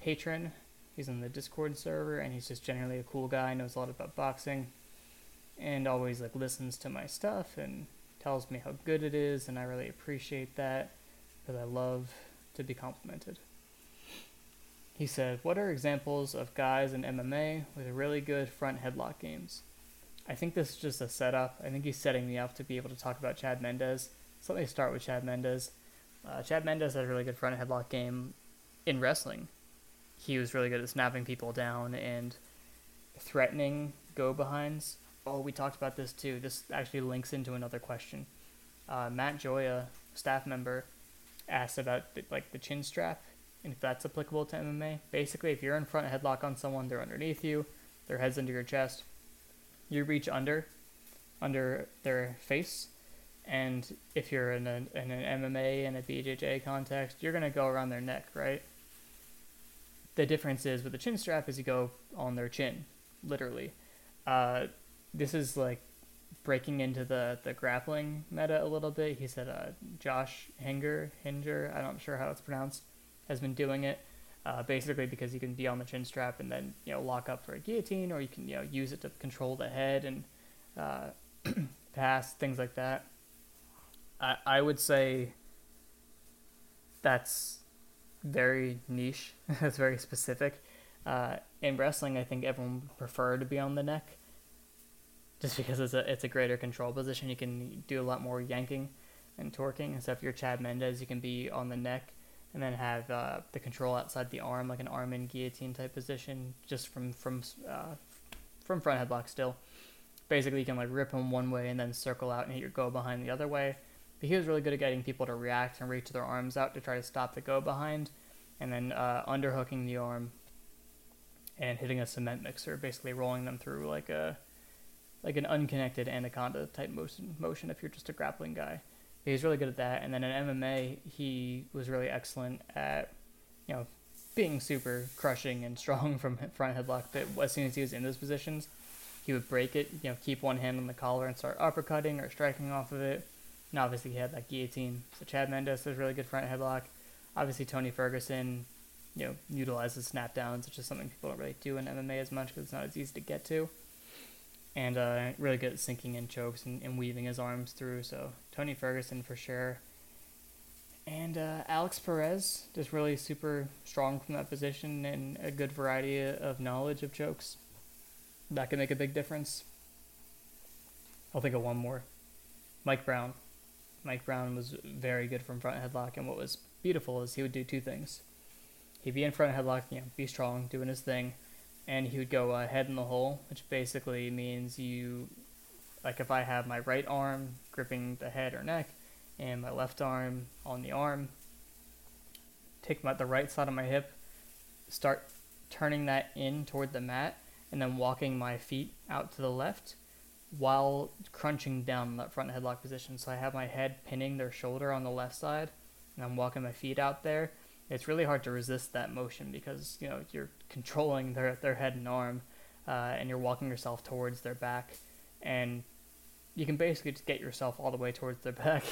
patron. He's in the Discord server, and he's just generally a cool guy. Knows a lot about boxing, and always like listens to my stuff and tells me how good it is, and I really appreciate that because I love to be complimented. He said, What are examples of guys in MMA with really good front headlock games? I think this is just a setup. I think he's setting me up to be able to talk about Chad Mendes. So let me start with Chad Mendes. Uh, Chad Mendes had a really good front headlock game in wrestling. He was really good at snapping people down and threatening go behinds. Oh, we talked about this too. This actually links into another question. Uh, Matt Joya, staff member, asked about the, like the chin strap and if that's applicable to MMA. Basically, if you're in front headlock on someone, they're underneath you, their head's under your chest. You reach under, under their face, and if you're in, a, in an MMA and a BJJ context, you're gonna go around their neck, right? The difference is with the chin strap is you go on their chin, literally. Uh, this is like breaking into the, the grappling meta a little bit. He said uh, Josh Hinger, Hinger, I'm not sure how it's pronounced has been doing it. Uh, basically because you can be on the chin strap and then you know lock up for a guillotine, or you can you know use it to control the head and uh, pass things like that. I I would say that's very niche. that's very specific. Uh, in wrestling, I think everyone would prefer to be on the neck, just because it's a it's a greater control position. You can do a lot more yanking and torquing. And so if you're Chad Mendes, you can be on the neck and then have uh, the control outside the arm, like an arm in guillotine type position, just from from uh, from front headlock still. Basically, you can like rip him one way and then circle out and hit your go behind the other way. But he was really good at getting people to react and reach their arms out to try to stop the go behind, and then uh, underhooking the arm and hitting a cement mixer, basically rolling them through like a like an unconnected anaconda type motion motion if you're just a grappling guy. He's really good at that. And then in MMA, he was really excellent at, you know, being super crushing and strong from front headlock. But as soon as he was in those positions, he would break it, you know, keep one hand on the collar and start uppercutting or striking off of it. And obviously, he had that guillotine. So Chad Mendes was really good front headlock. Obviously, Tony Ferguson, you know, utilizes snap downs, which is something people don't really do in MMA as much because it's not as easy to get to and uh, really good at sinking in chokes and, and, weaving his arms through. So Tony Ferguson for sure. And uh, Alex Perez, just really super strong from that position and a good variety of knowledge of chokes. That can make a big difference. I'll think of one more. Mike Brown. Mike Brown was very good from front headlock, and what was beautiful is he would do two things. He'd be in front headlock, you know, be strong, doing his thing, and he would go uh, head in the hole, which basically means you, like if I have my right arm gripping the head or neck, and my left arm on the arm, take my, the right side of my hip, start turning that in toward the mat, and then walking my feet out to the left while crunching down that front headlock position. So I have my head pinning their shoulder on the left side, and I'm walking my feet out there, it's really hard to resist that motion because you know you're controlling their their head and arm, uh, and you're walking yourself towards their back, and you can basically just get yourself all the way towards their back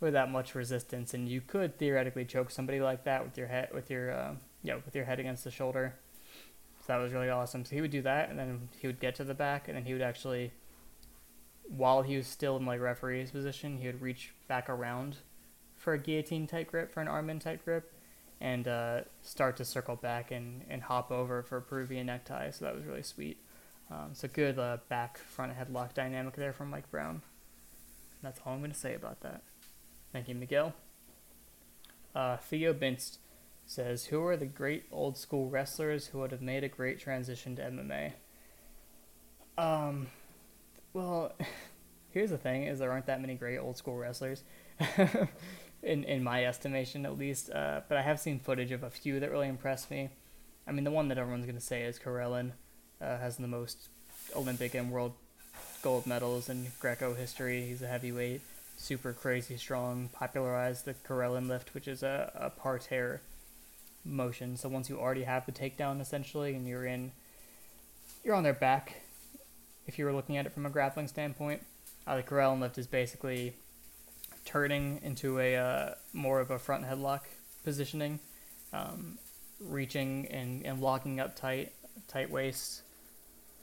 without much resistance, and you could theoretically choke somebody like that with your head, with your, uh, yeah, with your head against the shoulder. So that was really awesome. So he would do that, and then he would get to the back, and then he would actually, while he was still in like referee's position, he would reach back around for a guillotine type grip, for an arm in type grip, and uh, start to circle back and, and hop over for a Peruvian necktie. So that was really sweet. Um, so good uh, back front headlock dynamic there from Mike Brown. That's all I'm going to say about that. Thank you, Miguel. Uh, Theo Binst says, Who are the great old school wrestlers who would have made a great transition to MMA? Um, well, here's the thing: is there aren't that many great old school wrestlers, in in my estimation at least. Uh, but I have seen footage of a few that really impressed me. I mean, the one that everyone's gonna say is Karelin, uh, has the most Olympic and world gold medals in Greco history. He's a heavyweight, super crazy strong, popularized the Karelin lift, which is a, a parterre motion. So once you already have the takedown essentially, and you're in, you're on their back. If you were looking at it from a grappling standpoint, uh, the Karelin lift is basically turning into a uh, more of a front headlock positioning, um, reaching and, and locking up tight, tight waist,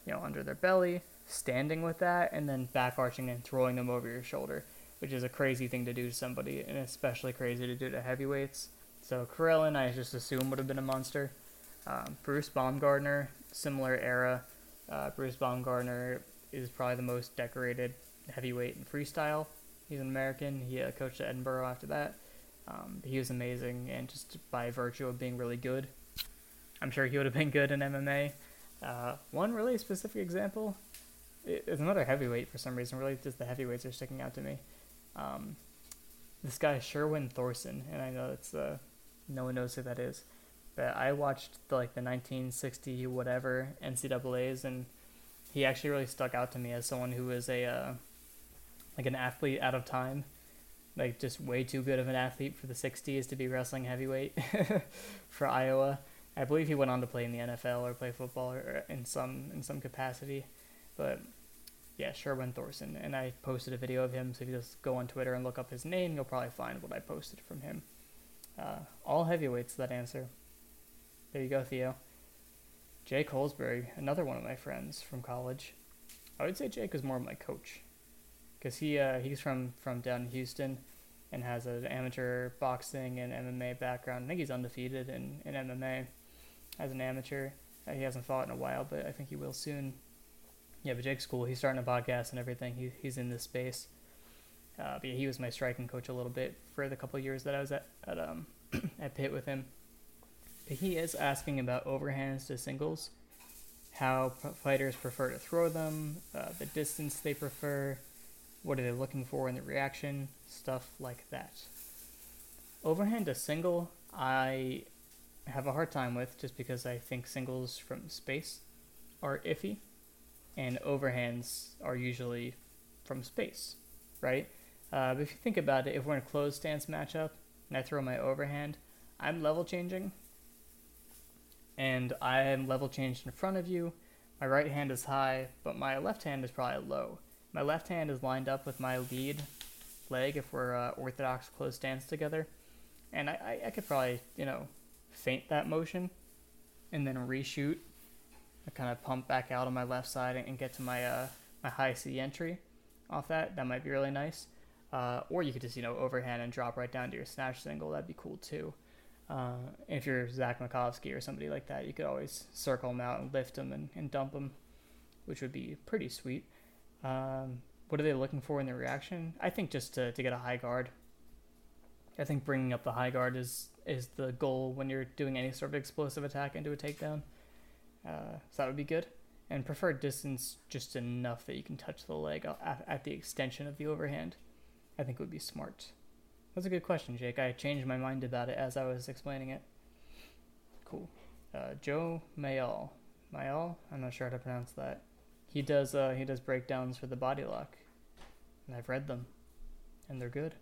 you know, under their belly, standing with that, and then back arching and throwing them over your shoulder, which is a crazy thing to do to somebody, and especially crazy to do to heavyweights. So Karelin, I just assume would have been a monster. Um, Bruce Baumgartner, similar era. Uh, Bruce Baumgartner is probably the most decorated heavyweight in freestyle. He's an American. He uh, coached at Edinboro after that. Um, he was amazing, and just by virtue of being really good, I'm sure he would have been good in MMA. Uh, one really specific example is another heavyweight for some reason. Really, just the heavyweights are sticking out to me. Um, this guy Sherwyn Thorson, and I know it's uh, no one knows who that is. But I watched the, like the 1960 whatever NCAA's, and he actually really stuck out to me as someone who was a uh, like an athlete out of time, like just way too good of an athlete for the 60s to be wrestling heavyweight for Iowa. I believe he went on to play in the NFL or play football or in some in some capacity, but yeah, Sherwyn Thorson, and I posted a video of him. So if you just go on Twitter and look up his name, you'll probably find what I posted from him. Uh, all heavyweights, that answer. There you go, Theo. Jake Holsberg, another one of my friends from college. I would say Jake was more of my coach, because he uh, he's from from down in Houston, and has an amateur boxing and MMA background. I think he's undefeated in, in MMA as an amateur. Uh, he hasn't fought in a while, but I think he will soon. Yeah, but Jake's cool. He's starting a podcast and everything. He, he's in this space. Uh, but yeah, he was my striking coach a little bit for the couple years that I was at at um at Pitt with him. He is asking about overhands to singles, how fighters prefer to throw them, uh, the distance they prefer, what are they looking for in the reaction, stuff like that. Overhand to single, I have a hard time with just because I think singles from space are iffy, and overhands are usually from space, right? Uh, but if you think about it, if we're in a closed stance matchup and I throw my overhand, I'm level changing. And I am level changed in front of you. My right hand is high, but my left hand is probably low. My left hand is lined up with my lead leg if we're uh, orthodox close stance together. And I, I, I could probably, you know, feint that motion and then reshoot. I kind of pump back out on my left side and get to my uh, my high C entry off that. That might be really nice. Uh, or you could just, you know, overhand and drop right down to your snatch single. That'd be cool too. Uh, if you're Zach Makovsky or somebody like that, you could always circle them out and lift them and, and dump them, which would be pretty sweet. Um, what are they looking for in the reaction? I think just to, to get a high guard. I think bringing up the high guard is is the goal when you're doing any sort of explosive attack into a takedown. Uh, so that would be good. And preferred distance just enough that you can touch the leg at, at the extension of the overhand. I think would be smart. That's a good question, Jake. I changed my mind about it as I was explaining it. Cool. Uh, Joe Mayall. Mayall? I'm not sure how to pronounce that. He does uh, he does breakdowns for the body lock. And I've read them. And they're good.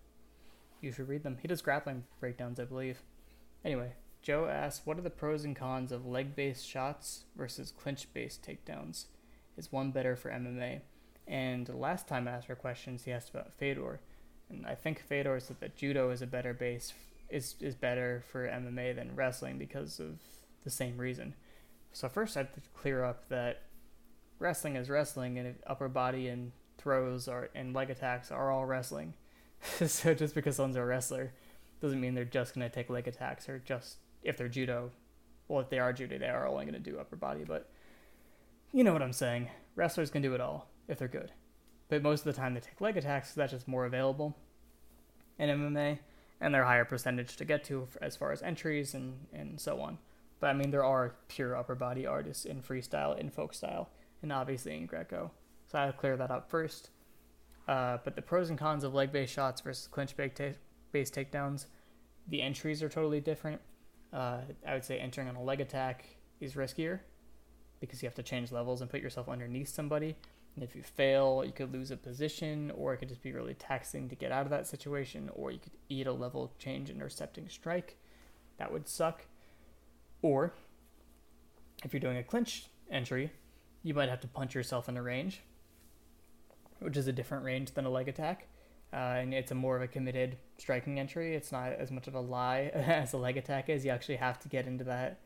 You should read them. He does grappling breakdowns, I believe. Anyway, Joe asks, what are the pros and cons of leg based shots versus clinch based takedowns? Is one better for MMA? And last time I asked her questions, he asked about Fedor, and I think Fedor said that judo is a better base is is better for MMA than wrestling because of the same reason. So first, I have to clear up that wrestling is wrestling, and upper body and throws are and leg attacks are all wrestling. so just because someone's a wrestler doesn't mean they're just gonna take leg attacks or just if they're judo. Well, if they are judo, they are only gonna do upper body, but you know what I'm saying. Wrestlers can do it all if they're good. But most of the time they take leg attacks, so that's just more available in MMA, and they're higher percentage to get to as far as entries and, and so on. But I mean, there are pure upper body artists in freestyle, in folk style, and obviously in Greco. So I'll clear that up first. Uh, but the pros and cons of leg based shots versus clinch based takedowns, the entries are totally different. Uh, I would say entering on a leg attack is riskier because you have to change levels and put yourself underneath somebody. And if you fail, you could lose a position, or it could just be really taxing to get out of that situation, or you could eat a level change intercepting strike. That would suck. Or if you're doing a clinch entry, you might have to punch yourself in a range, which is a different range than a leg attack. Uh, and it's a more of a committed striking entry. It's not as much of a lie as a leg attack is. You actually have to get into that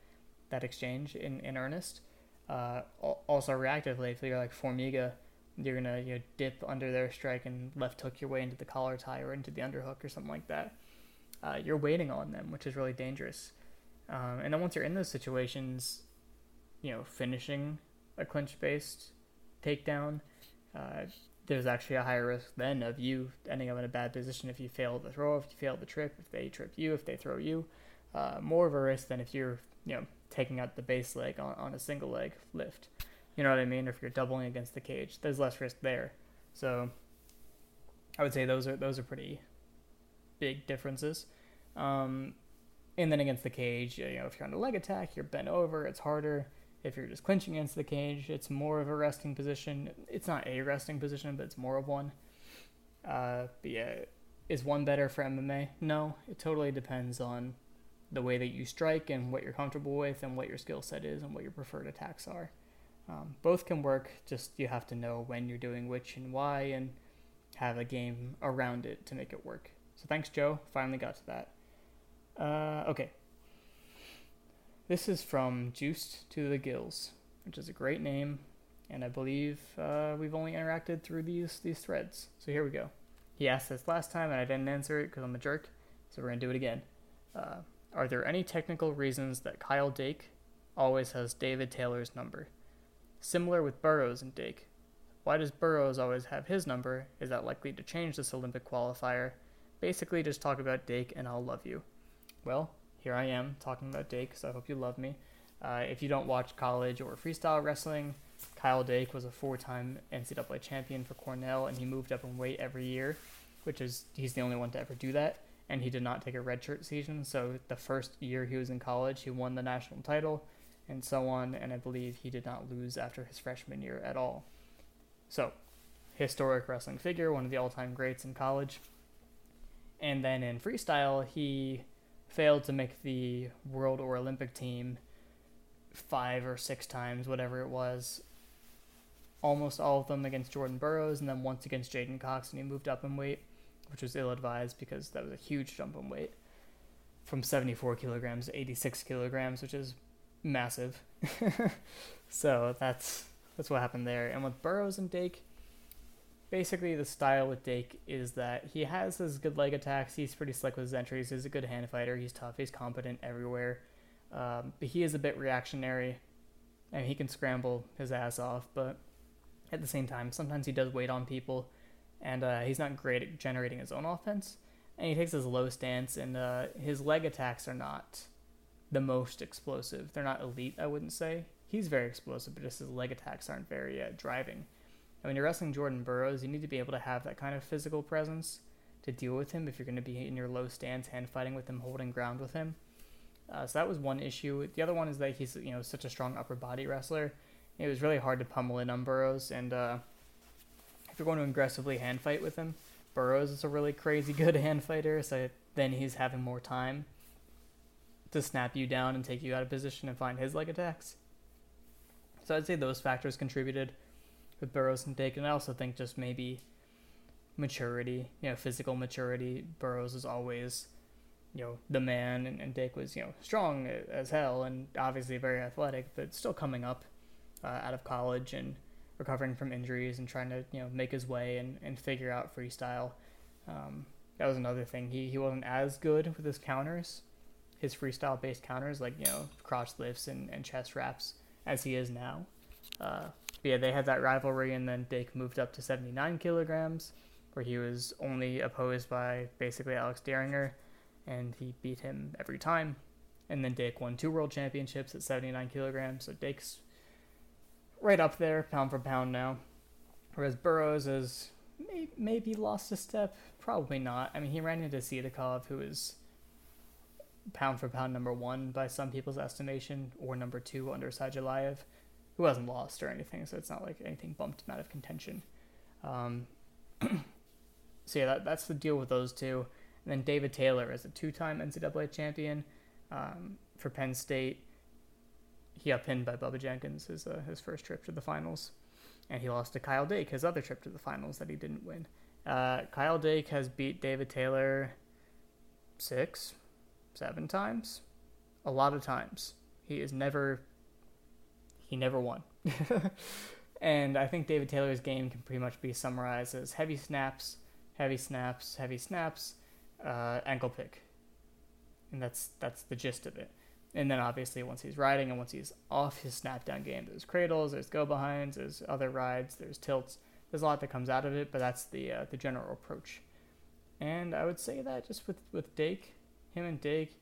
that exchange in, in earnest. Uh, also reactively, if you're like Formiga, you're gonna you know, dip under their strike and left hook your way into the collar tie or into the underhook or something like that. Uh, you're waiting on them, which is really dangerous. Um, and then once you're in those situations, you know, finishing a clinch based takedown, uh, there's actually a higher risk then of you ending up in a bad position if you fail the throw, if you fail the trip, if they trip you, if they throw you. Uh, more of a risk than if you're, you know, taking out the base leg on, on a single leg lift. You know what I mean? If you're doubling against the cage, there's less risk there. So I would say those are those are pretty big differences. Um, and then against the cage, you know, if you're on a leg attack, you're bent over, it's harder. If you're just clinching against the cage, it's more of a resting position. It's not a resting position, but it's more of one. Uh, but yeah, is one better for MMA? No, it totally depends on the way that you strike and what you're comfortable with and what your skill set is and what your preferred attacks are. Um, both can work, just you have to know when you're doing which and why and have a game around it to make it work. So thanks, Joe. Finally got to that. Uh, okay. This is from Juiced to the Gills, which is a great name, and I believe uh, we've only interacted through these these threads. So here we go. He asked this last time, and I didn't answer it because I'm a jerk. So we're gonna do it again. Uh, are there any technical reasons that Kyle Dake always has David Taylor's number? Similar with Burroughs and Dake. Why does Burroughs always have his number? Is that likely to change this Olympic qualifier? Basically, just talk about Dake and I'll love you. Well, here I am talking about Dake, so I hope you love me. Uh, if you don't watch college or freestyle wrestling, Kyle Dake was a four-time NCAA champion for Cornell, and he moved up in weight every year, which is he's the only one to ever do that and he did not take a redshirt season. So the first year he was in college, he won the national title, and so on. And I believe he did not lose after his freshman year at all. So, historic wrestling figure, one of the all-time greats in college. And then in freestyle, he failed to make the world or Olympic team five or six times, whatever it was. Almost all of them against Jordan Burroughs, and then once against J'den Cox, and he moved up in weight which was ill advised because that was a huge jump in weight from 74 kilograms to 86 kilograms, which is massive. so that's that's what happened there. And with Burroughs and Dake, basically the style with Dake is that he has his good leg attacks. He's pretty slick with his entries. He's a good hand fighter. He's tough. He's competent everywhere. Um, but he is a bit reactionary, and he can scramble his ass off. But at the same time, sometimes he does wait on people and uh, he's not great at generating his own offense. And he takes his low stance, and uh, his leg attacks are not the most explosive. They're not elite, I wouldn't say. He's very explosive, but just his leg attacks aren't very uh, driving. And when you're wrestling Jordan Burroughs, you need to be able to have that kind of physical presence to deal with him if you're going to be in your low stance, hand fighting with him, holding ground with him. Uh, so that was one issue. The other one is that he's you know such a strong upper body wrestler. It was really hard to pummel in on Burroughs, and uh, you're going to aggressively hand fight with him, Burroughs is a really crazy good hand fighter, so then he's having more time to snap you down and take you out of position and find his leg attacks. So I'd say those factors contributed. with Burroughs and Dake, and I also think just maybe maturity, you know, physical maturity. Burroughs is always, you know, the man, and, and Dake was, you know, strong as hell and obviously very athletic, but still coming up uh, out of college and recovering from injuries and trying to, you know, make his way and, and figure out freestyle. Um, that was another thing. He, he wasn't as good with his counters, his freestyle based counters, like, you know, crotch lifts and, and chest wraps, as he is now. Uh, yeah, they had that rivalry, and then Dake moved up to 79 kilograms, where he was only opposed by basically Alex Dieringer, and he beat him every time. And then Dake won two world championships at 79 kilograms, so Dake's right up there, pound for pound now. Whereas Burroughs has may, maybe lost a step, probably not. I mean, he ran into Sidakov, who is pound for pound number one by some people's estimation, or number two under Sadulaev who hasn't lost or anything, so it's not like anything bumped him out of contention. Um, so yeah, that, that's the deal with those two. And then David Taylor is a two-time NCAA champion um, for Penn State. He got pinned by Bubba Jenkins his uh, his first trip to the finals, and he lost to Kyle Dake his other trip to the finals that he didn't win. Uh, Kyle Dake has beat David Taylor six, seven times, a lot of times. He is never he never won. and I think David Taylor's game can pretty much be summarized as heavy snaps, heavy snaps, heavy snaps, uh, ankle pick. And that's that's the gist of it. And then obviously once he's riding and once he's off his snap down game, there's cradles, there's go behinds, there's other rides, there's tilts. There's a lot that comes out of it, but that's the uh, the general approach. And I would say that just with with Dake, him and Dake,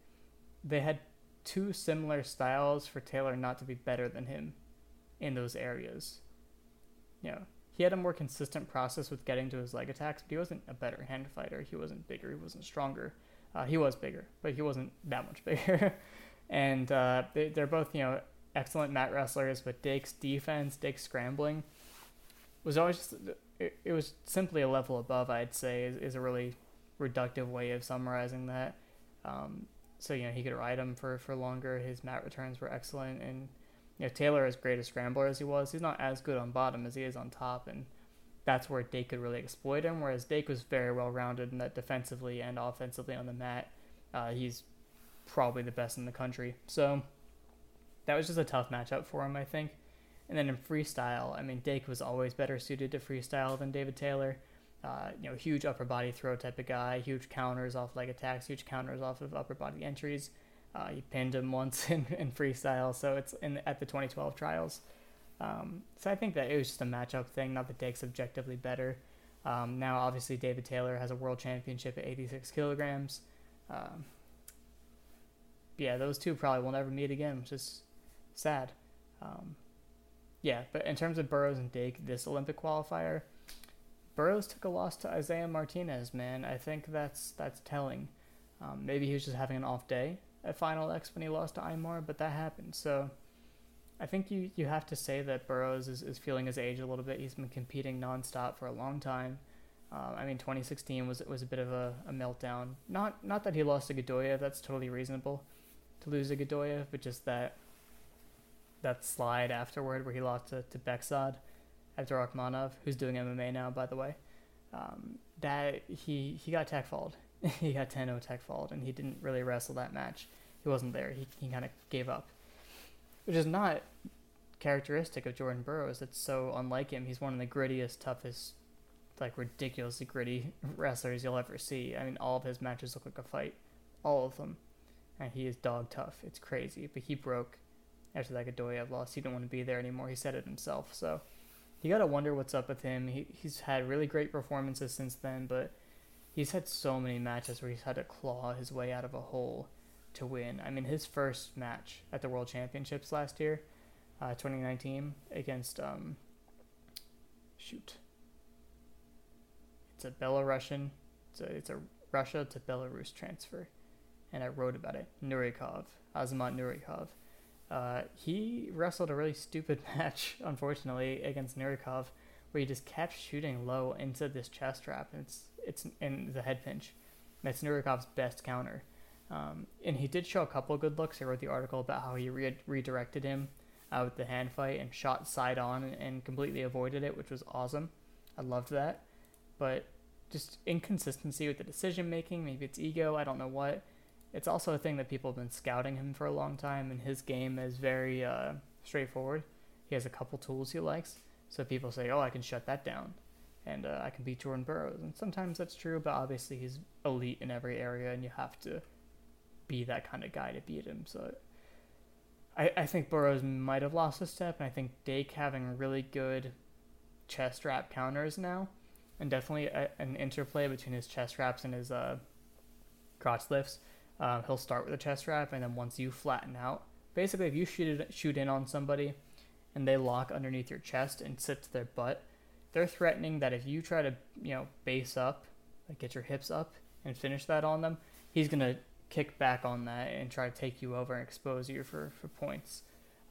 they had two similar styles for Taylor not to be better than him in those areas. You know, he had a more consistent process with getting to his leg attacks, but he wasn't a better hand fighter. He wasn't bigger. He wasn't stronger. Uh, he was bigger, but he wasn't that much bigger. And uh, they, they're both, you know, excellent mat wrestlers, but Dake's defense, Dake's scrambling was always just, it, it was simply a level above, I'd say, is, is a really reductive way of summarizing that. Um, so you know he could ride him for for longer. His mat returns were excellent, and you know Taylor, as great a scrambler as he was, he's not as good on bottom as he is on top, and that's where Dake could really exploit him. Whereas Dake was very well rounded in that defensively and offensively on the mat, uh, he's probably the best in the country. So that was just a tough matchup for him, I think. And then in freestyle, I mean, Dake was always better suited to freestyle than David Taylor. Uh, you know, huge upper body throw type of guy, huge counters off leg attacks, huge counters off of upper body entries. Uh, he pinned him once in, in freestyle, so it's in at the 2012 trials. Um, so I think that it was just a matchup thing, not that Dake's objectively better. Um, now, obviously, David Taylor has a world championship at 86 kilograms. Um, yeah, those two probably will never meet again, which is sad. Um, yeah, but in terms of Burroughs and Dake, this Olympic qualifier, Burroughs took a loss to Isaiah Martinez, man. I think that's that's telling. Um, maybe he was just having an off day at Final X when he lost to Imar, but that happened. So I think you, you have to say that Burroughs is, is feeling his age a little bit. He's been competing nonstop for a long time. Um, I mean, 2016 was was a bit of a, a meltdown. Not not that he lost to Geduev. That's totally reasonable to lose to Geduev, but just that that slide afterward where he lost to, to Beksad after Akhmanov, who's doing MMA now, by the way, um, that he he got tech falled. he got 10-0 tech falled, and he didn't really wrestle that match. He wasn't there. He he kind of gave up, which is not characteristic of Jordan Burroughs. It's so unlike him. He's one of the grittiest, toughest, like ridiculously gritty wrestlers you'll ever see. I mean, all of his matches look like a fight, all of them, and he is dog tough. It's crazy, but he broke after that Geduev loss. He didn't want to be there anymore. He said it himself. So you gotta wonder what's up with him. He he's had really great performances since then, but he's had so many matches where he's had to claw his way out of a hole to win. I mean, his first match at the World Championships last year, uh, 2019, against um, shoot, it's a Belarusian, it's a it's a Russia to Belarus transfer, and I wrote about it. Nurikov, Azamat Nurikov. Uh, he wrestled a really stupid match, unfortunately, against Nurikov, where he just kept shooting low into this chest trap. And it's it's in the head pinch. That's Nurikov's best counter. Um, and he did show a couple of good looks. I wrote the article about how he re- redirected him out with the hand fight and shot side on and completely avoided it, which was awesome. I loved that. But just inconsistency with the decision making, maybe it's ego, I don't know what. It's also a thing that people have been scouting him for a long time, and his game is very uh, straightforward. He has a couple tools he likes, so people say, "Oh, I can shut that down," and uh, I can beat Jordan Burroughs. And sometimes that's true, but obviously he's elite in every area, and you have to be that kind of guy to beat him. So I, I think Burroughs might have lost a step, and I think Dake having really good chest wrap counters now, and definitely a, an interplay between his chest wraps and his uh, crotch lifts. Um, he'll start with a chest wrap, and then once you flatten out, basically, if you shoot shoot in on somebody, and they lock underneath your chest and sit to their butt, they're threatening that if you try to you know base up, like get your hips up and finish that on them, he's gonna kick back on that and try to take you over and expose you for, for points.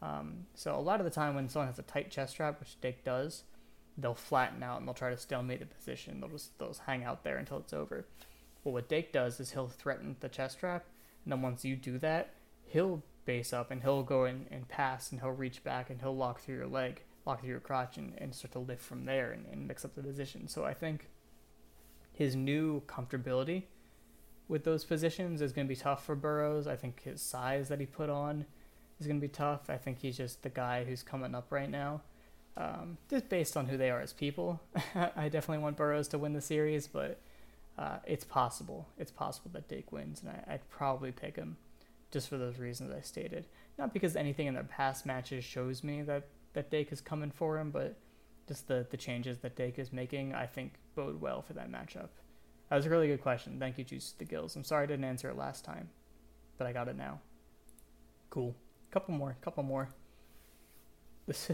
Um, so a lot of the time when someone has a tight chest wrap, which Dake does, they'll flatten out and they'll try to stalemate the position. They'll just they'll just hang out there until it's over. But what Dake does is he'll threaten the chest wrap, and then once you do that, he'll base up and he'll go in and pass and he'll reach back and he'll lock through your leg, lock through your crotch, and, and start to lift from there and, and mix up the position. So I think his new comfortability with those positions is going to be tough for Burroughs. I think his size that he put on is going to be tough. I think he's just the guy who's coming up right now. Um, just based on who they are as people, I definitely want Burroughs to win the series, but uh, it's possible. It's possible that Dake wins, and I, would probably pick him just for those reasons I stated. Not because anything in their past matches shows me that, that Dake is coming for him, but just the, the changes that Dake is making, I think bode well for that matchup. That was a really good question. Thank you, Juice the Gills. I'm sorry I didn't answer it last time, but I got it now. Cool. Couple more. Couple more. This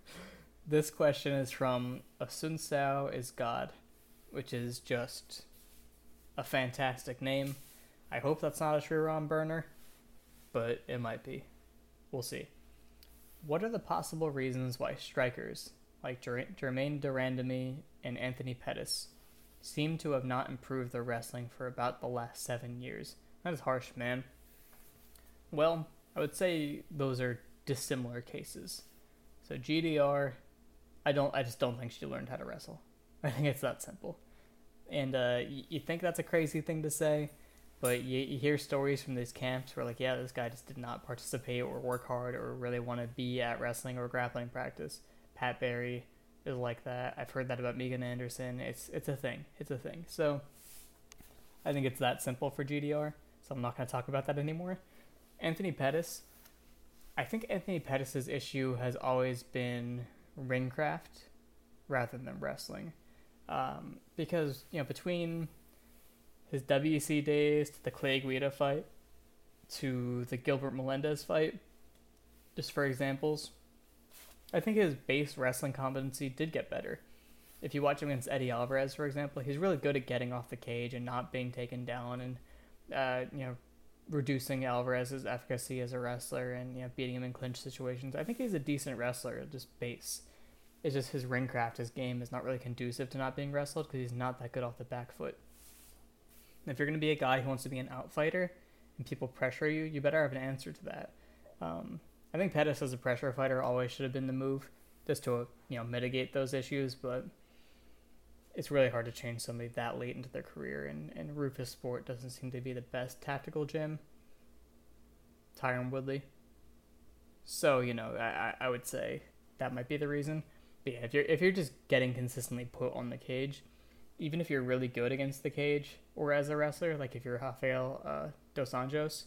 this question is from Asunsao is God, which is just a fantastic name. I hope that's not a Sriram burner, but it might be. We'll see. What are the possible reasons why strikers like Germaine de Randamie and Anthony Pettis seem to have not improved their wrestling for about the last seven years. That is harsh, man. Well, I would say those are dissimilar cases. So GDR, I don't, I just don't think she learned how to wrestle. I think it's that simple. And uh, you, think that's a crazy thing to say, but you, you hear stories from these camps where like, yeah, this guy just did not participate or work hard or really want to be at wrestling or grappling practice. Pat Barry, is like that. I've heard that about Megan Anderson. It's it's a thing. It's a thing. So I think it's that simple for GDR. So I'm not going to talk about that anymore. Anthony Pettis. I think Anthony Pettis's issue has always been ringcraft rather than wrestling, um, because you know between his WEC days to the Clay Guida fight to the Gilbert Melendez fight, just for examples, I think his base wrestling competency did get better. If you watch him against Eddie Alvarez, for example, he's really good at getting off the cage and not being taken down, and uh, you know, reducing Alvarez's efficacy as a wrestler and you know beating him in clinch situations. I think he's a decent wrestler, just base. It's just his ring craft, his game is not really conducive to not being wrestled because he's not that good off the back foot. And if you're going to be a guy who wants to be an outfighter and people pressure you, you better have an answer to that. Um, I think Pettis as a pressure fighter always should have been the move, just to you know mitigate those issues. But it's really hard to change somebody that late into their career, and and Roufusport doesn't seem to be the best tactical gym. Tyron Woodley. So you know, I I would say that might be the reason. But yeah, if you're if you're just getting consistently put on the cage, even if you're really good against the cage or as a wrestler, like if you're Rafael uh, Dos Anjos,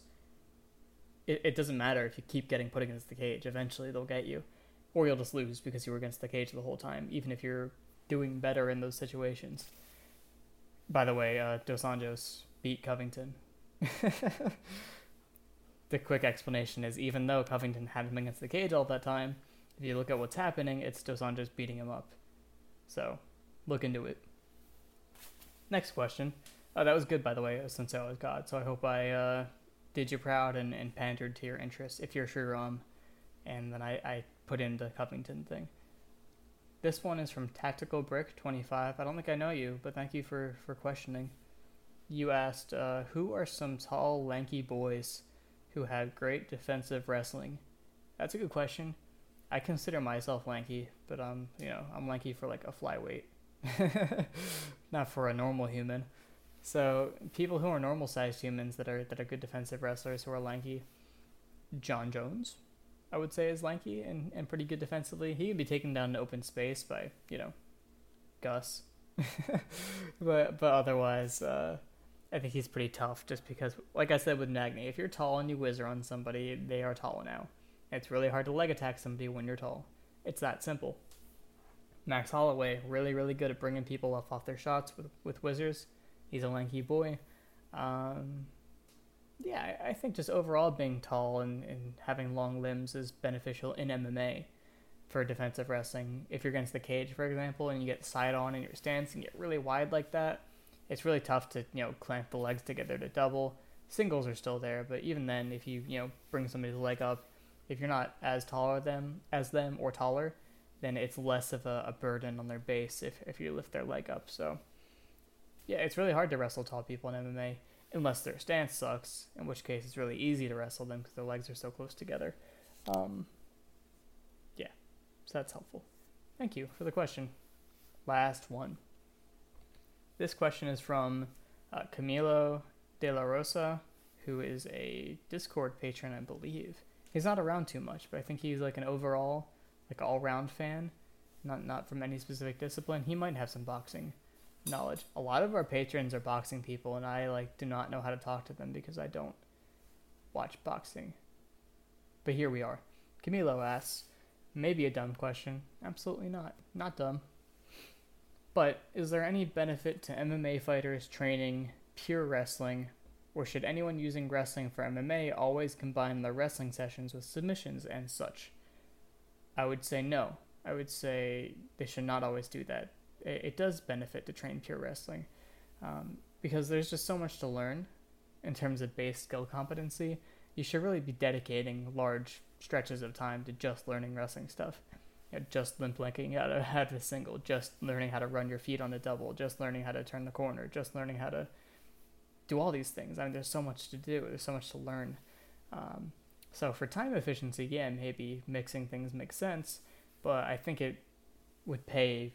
it, it doesn't matter if you keep getting put against the cage. Eventually, they'll get you, or you'll just lose because you were against the cage the whole time, even if you're doing better in those situations. By the way, uh, Dos Anjos beat Covington. the quick explanation is even though Covington had him against the cage all that time, if you look at what's happening, it's Dos Anjos beating him up. So, look into it. Next question. Oh, that was good, by the way, since I was God. So I hope I uh, did you proud and, and pandered to your interests if you're Sriram. And then I, I put in the Covington thing. This one is from Tactical Brick 25. I don't think I know you, but thank you for, for questioning. You asked, uh, who are some tall, lanky boys who have great defensive wrestling? That's a good question. I consider myself lanky, but um, you know, I'm lanky for like a flyweight, not for a normal human. So people who are normal sized humans that are that are good defensive wrestlers who are lanky, Jon Jones, I would say is lanky and, and pretty good defensively. He can be taken down in open space by, you know, Gus. but but otherwise, uh, I think he's pretty tough just because like I said with Nagny, if you're tall and you whizzer on somebody, they are tall now. It's really hard to leg attack somebody when you're tall. It's that simple. Max Holloway, really, really good at bringing people up off their shots with, with whizzers. He's a lanky boy. Um, yeah, I think just overall being tall and, and having long limbs is beneficial in MMA for defensive wrestling. If you're against the cage, for example, and you get side on in your stance and get really wide like that, it's really tough to you know clamp the legs together to double. Singles are still there, but even then, if you you know bring somebody's leg up, if you're not as taller them as them or taller, then it's less of a, a burden on their base if if you lift their leg up. So yeah, it's really hard to wrestle tall people in MMA unless their stance sucks, in which case it's really easy to wrestle them because their legs are so close together. Um, yeah, so that's helpful. Thank you for the question. Last one. This question is from uh, Camilo De La Rosa, who is a Discord patron, I believe. He's not around too much, but I think he's like an overall, like all round fan, not not from any specific discipline. He might have some boxing knowledge. A lot of our patrons are boxing people, and I like do not know how to talk to them because I don't watch boxing. But here we are. Camilo asks, maybe a dumb question. Absolutely not. Not dumb. But is there any benefit to MMA fighters training pure wrestling, or should anyone using wrestling for MMA always combine their wrestling sessions with submissions and such? I would say no. I would say they should not always do that it, it does benefit to train pure wrestling um, because there's just so much to learn in terms of base skill competency. You should really be dedicating large stretches of time to just learning wrestling stuff. You know, just limp linking how to how to single, just learning how to run your feet on a double, just learning how to turn the corner, just learning how to do all these things. I mean, there's so much to do. There's so much to learn. Um, so for time efficiency, yeah, maybe mixing things makes sense, but I think it would pay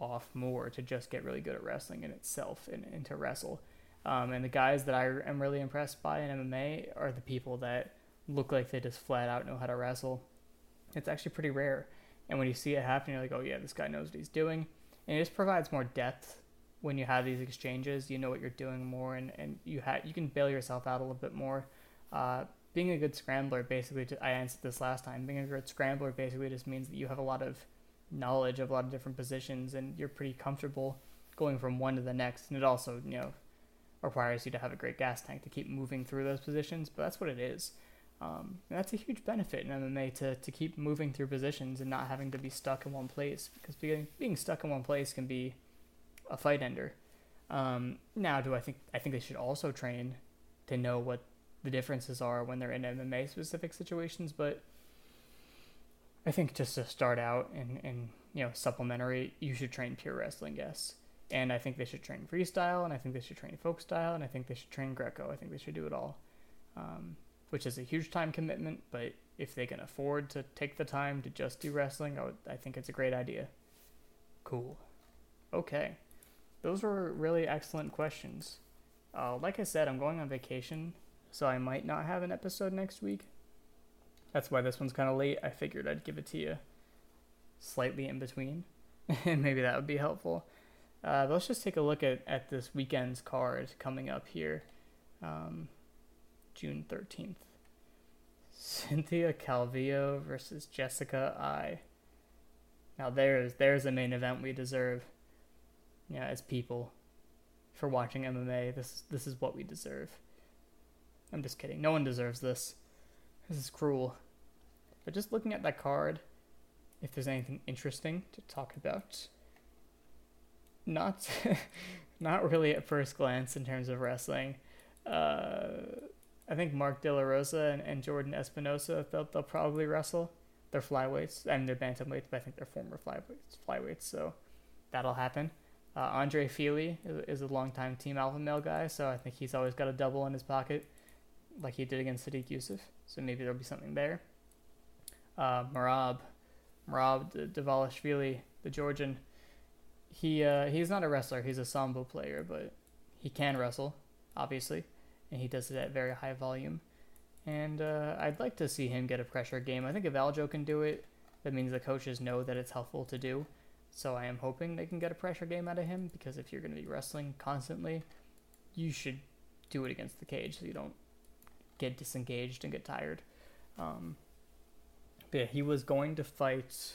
off more to just get really good at wrestling in itself and, and to wrestle. Um, and the guys that I am really impressed by in MMA are the people that look like they just flat out know how to wrestle. It's actually pretty rare. And when you see it happen, you're like, oh yeah, this guy knows what he's doing. And it just provides more depth when you have these exchanges. You know what you're doing more, and, and you ha- you can bail yourself out a little bit more. Uh, being a good scrambler, basically, I answered this last time. Being a good scrambler basically just means that you have a lot of knowledge of a lot of different positions and you're pretty comfortable going from one to the next. And it also, you know, requires you to have a great gas tank to keep moving through those positions, but that's what it is. Um, that's a huge benefit in MMA to, to keep moving through positions and not having to be stuck in one place because being, being stuck in one place can be a fight ender. Um, now, do I think I think they should also train to know what the differences are when they're in MMA specific situations, but I think just to start out and, and you know supplementary, you should train pure wrestling, yes. And I think they should train freestyle, and I think they should train folk style, and I think they should train Greco. I think they should do it all, um, which is a huge time commitment. But if they can afford to take the time to just do wrestling, I, would, I think it's a great idea. Cool. Okay, those were really excellent questions. Uh, like I said, I'm going on vacation, so I might not have an episode next week. That's why this one's kind of late. I figured I'd give it to you slightly in between, and maybe that would be helpful. Uh, let's just take a look at, at this weekend's card coming up here, um, June 13th. Cynthia Calvillo versus Jessica Eye. Now there's there's a main event we deserve. Yeah, as people, for watching MMA, this this is what we deserve. I'm just kidding. No one deserves this. This is cruel. But just looking at that card, if there's anything interesting to talk about, not not really at first glance in terms of wrestling. Uh, I think Mark De La Rosa and, and Jordan Espinosa they'll, they'll probably wrestle. They're flyweights and they're bantamweights, but I think they're former flyweights. Flyweights, so that'll happen. Uh, Andre Fili is, a longtime Team Alpha Male guy, so I think he's always got a double in his pocket, like he did against Sodiq Yusuff. so maybe there'll be something there. Uh, Merab Merab Dvalishvili, the Georgian, he uh, he's not a wrestler. He's a sambo player, but he can wrestle, obviously, and he does it at very high volume. And uh, I'd like to see him get a pressure game. I think if Aljo can do it, that means the coaches know that it's helpful to do. So I am hoping they can get a pressure game out of him because if you're going to be wrestling constantly, you should do it against the cage so you don't get disengaged and get tired. Um, yeah, he was going to fight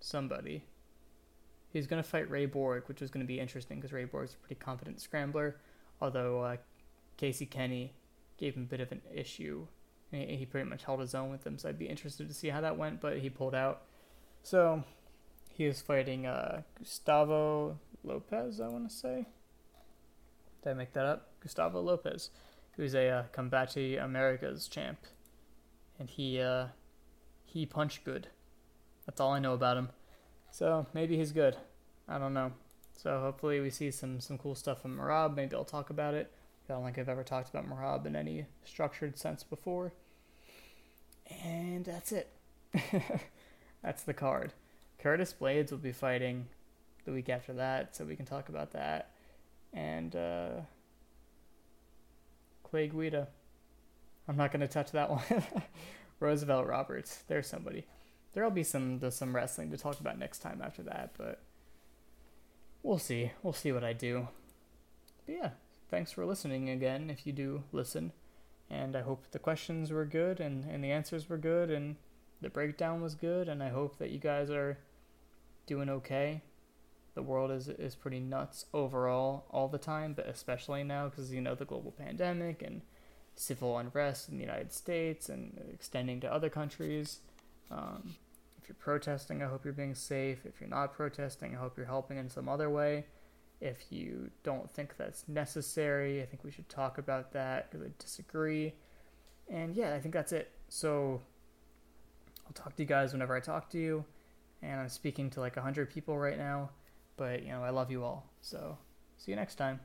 somebody. He was going to fight Ray Borg, which was going to be interesting because Ray Borg's a pretty confident scrambler. Although uh, Casey Kenney gave him a bit of an issue. He pretty much held his own with him, so I'd be interested to see how that went, but he pulled out. So he was fighting uh, Gustavo Lopez, I want to say. Did I make that up? Gustavo Lopez, who's a uh, Combate Americas champ, and he uh, he punched good. That's all I know about him. So maybe he's good. I don't know. So hopefully we see some some cool stuff from Merab. Maybe I'll talk about it. I don't think I've ever talked about Merab in any structured sense before. And that's it. that's the card. Curtis Blaydes will be fighting the week after that, so we can talk about that. And uh, Clay Guida. I'm not going to touch that one. Roosevelt Roberts. There's somebody. There'll be some some wrestling to talk about next time after that, but we'll see. We'll see what I do. But yeah, thanks for listening again if you do listen. And I hope the questions were good and, and the answers were good and the breakdown was good. And I hope that you guys are doing okay. The world is, is pretty nuts overall all the time, but especially now because, you know, the global pandemic and civil unrest in the United States and extending to other countries. Um, if you're protesting, I hope you're being safe. If you're not protesting, I hope you're helping in some other way. If you don't think that's necessary, I think we should talk about that because I disagree. And yeah, I think that's it. So I'll talk to you guys whenever I talk to you. And I'm speaking to like 100 people right now. But, you know, I love you all. So see you next time.